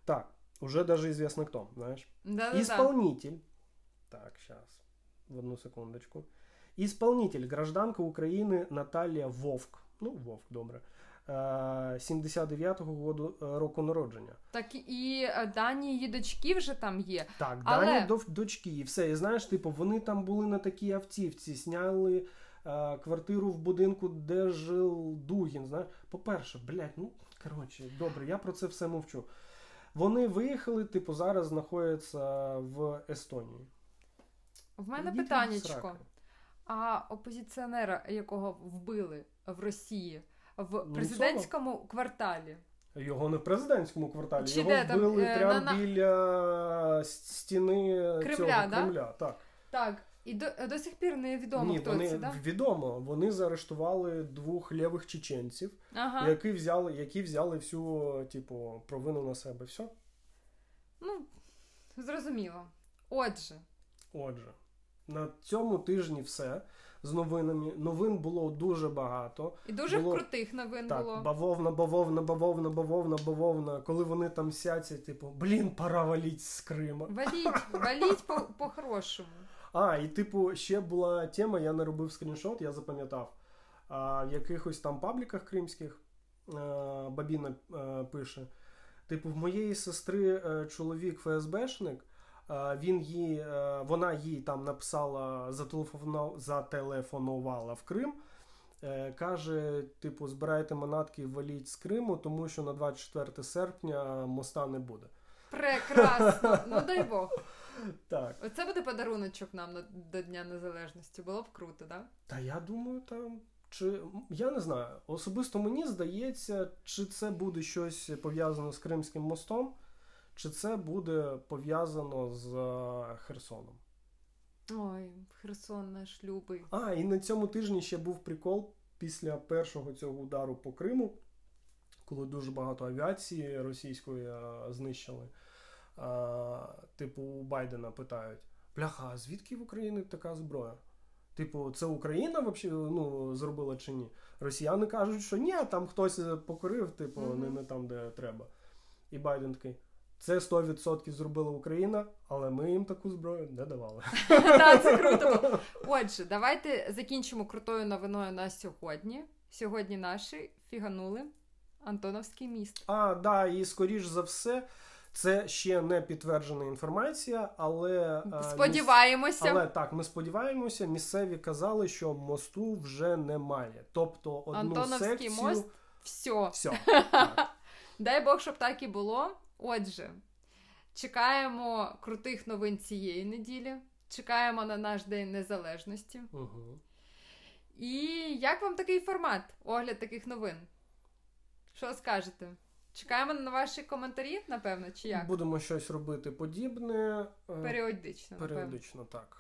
Так, уже даже известно кто, знаешь. Да-да-да. Исполнитель. Так, сейчас. В одну секундочку. Исполнитель, гражданка України Наталія Вовк. Ну, Вовк, добре. Е, 79-го году е, року народження. Так і е, дані її дочки вже там є. Так, Але- Дані дов- дочки, і все. І знаєш, типу, вони там були на такій автівці, сняли е, квартиру в будинку, де жив Дугін. Знаєш, по-перше, блядь, ну коротше, добре, я про це все мовчу. Вони виїхали, типу, зараз знаходяться в Естонії. В мене питаннячко. А опозиціонера, якого вбили в Росії в Німцова? президентському кварталі. Його не в президентському кварталі, Чи його де там, вбили е, прямо на- на- біля стіни Кремля, цього да? Кремля. Так. Так, і до, до сих пір не відомо, Ні, хто вони це, да? відомо. Вони заарештували двох лівих чеченців, Ага. які взяли, які взяли всю, типу, провину на себе. Все. Ну, зрозуміло. Отже, Отже, на цьому тижні все з новинами. Новин було дуже багато. і дуже Було- крутих новин Так, було. бавовна, бавовна, бавовна, бавовна, бавовна. Коли вони там сяться, типу, блін, пора валіть з Крима. Валіть, валіть по- по-хорошому. А, і типу, ще була тема, я не робив скріншот, я запам'ятав. А, в якихось там пабліках кримських е, Бабіна е, пише: типу, в моєї сестри е, чоловік ФСБшник. Е, Він їй, е, вона їй там написала, зателефонувала, в Крим. е, Каже, типу, збирайте манатки і валіть з Криму, тому що на 24 серпня моста не буде. Прекрасно. Ну дай Бог. Так. Оце буде подаруночок нам на- до Дня Незалежності. Було б круто, да? Та я думаю, там. Чи я не знаю. Особисто мені здається, чи це буде щось пов'язано з Кримським мостом, чи це буде пов'язано з е, Херсоном. Ой, Херсон наш любий. А, і на цьому тижні ще був прикол після першого цього удару по Криму, коли дуже багато авіації російської е, знищили. Е, типу, у Байдена питають: Бляха, а звідки в Україні така зброя? Типу, це Україна вообще, ну, зробила чи ні? Росіяни кажуть, що ні, там хтось покорив, типу, Мгм. не, не там, де треба. І Байден такий. Це 100% зробила Україна, але ми їм таку зброю не давали. Так, це круто. Отже, давайте закінчимо крутою новиною на сьогодні. Сьогодні наші фіганули Антоновський міст. А, да, і скоріш за все, це ще не підтверджена інформація, але. Сподіваємося. Але так, ми сподіваємося, місцеві казали, що мосту вже немає. Тобто одну Антоновський секцію. мост Все. Все. Так. Дай Бог, щоб так і було. Отже, чекаємо крутих новин цієї неділі. Чекаємо на наш День Незалежності. Угу. І як вам такий формат? Огляд таких новин? Що скажете? Чекаємо на ваші коментарі, напевно, чи як? Будемо щось робити подібне. е, Періодично, напевно. Періодично, так.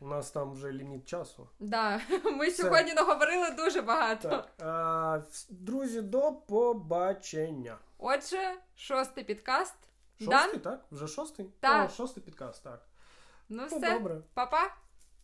У нас там вже ліміт часу. Да, ми Все. сьогодні наговорили дуже багато. Так. А, друзі, до побачення. Отже, шостий підкаст. Шостий, так? Вже шостий? Так. О, шостий підкаст, так. Ну Ну, все, добре. па-па!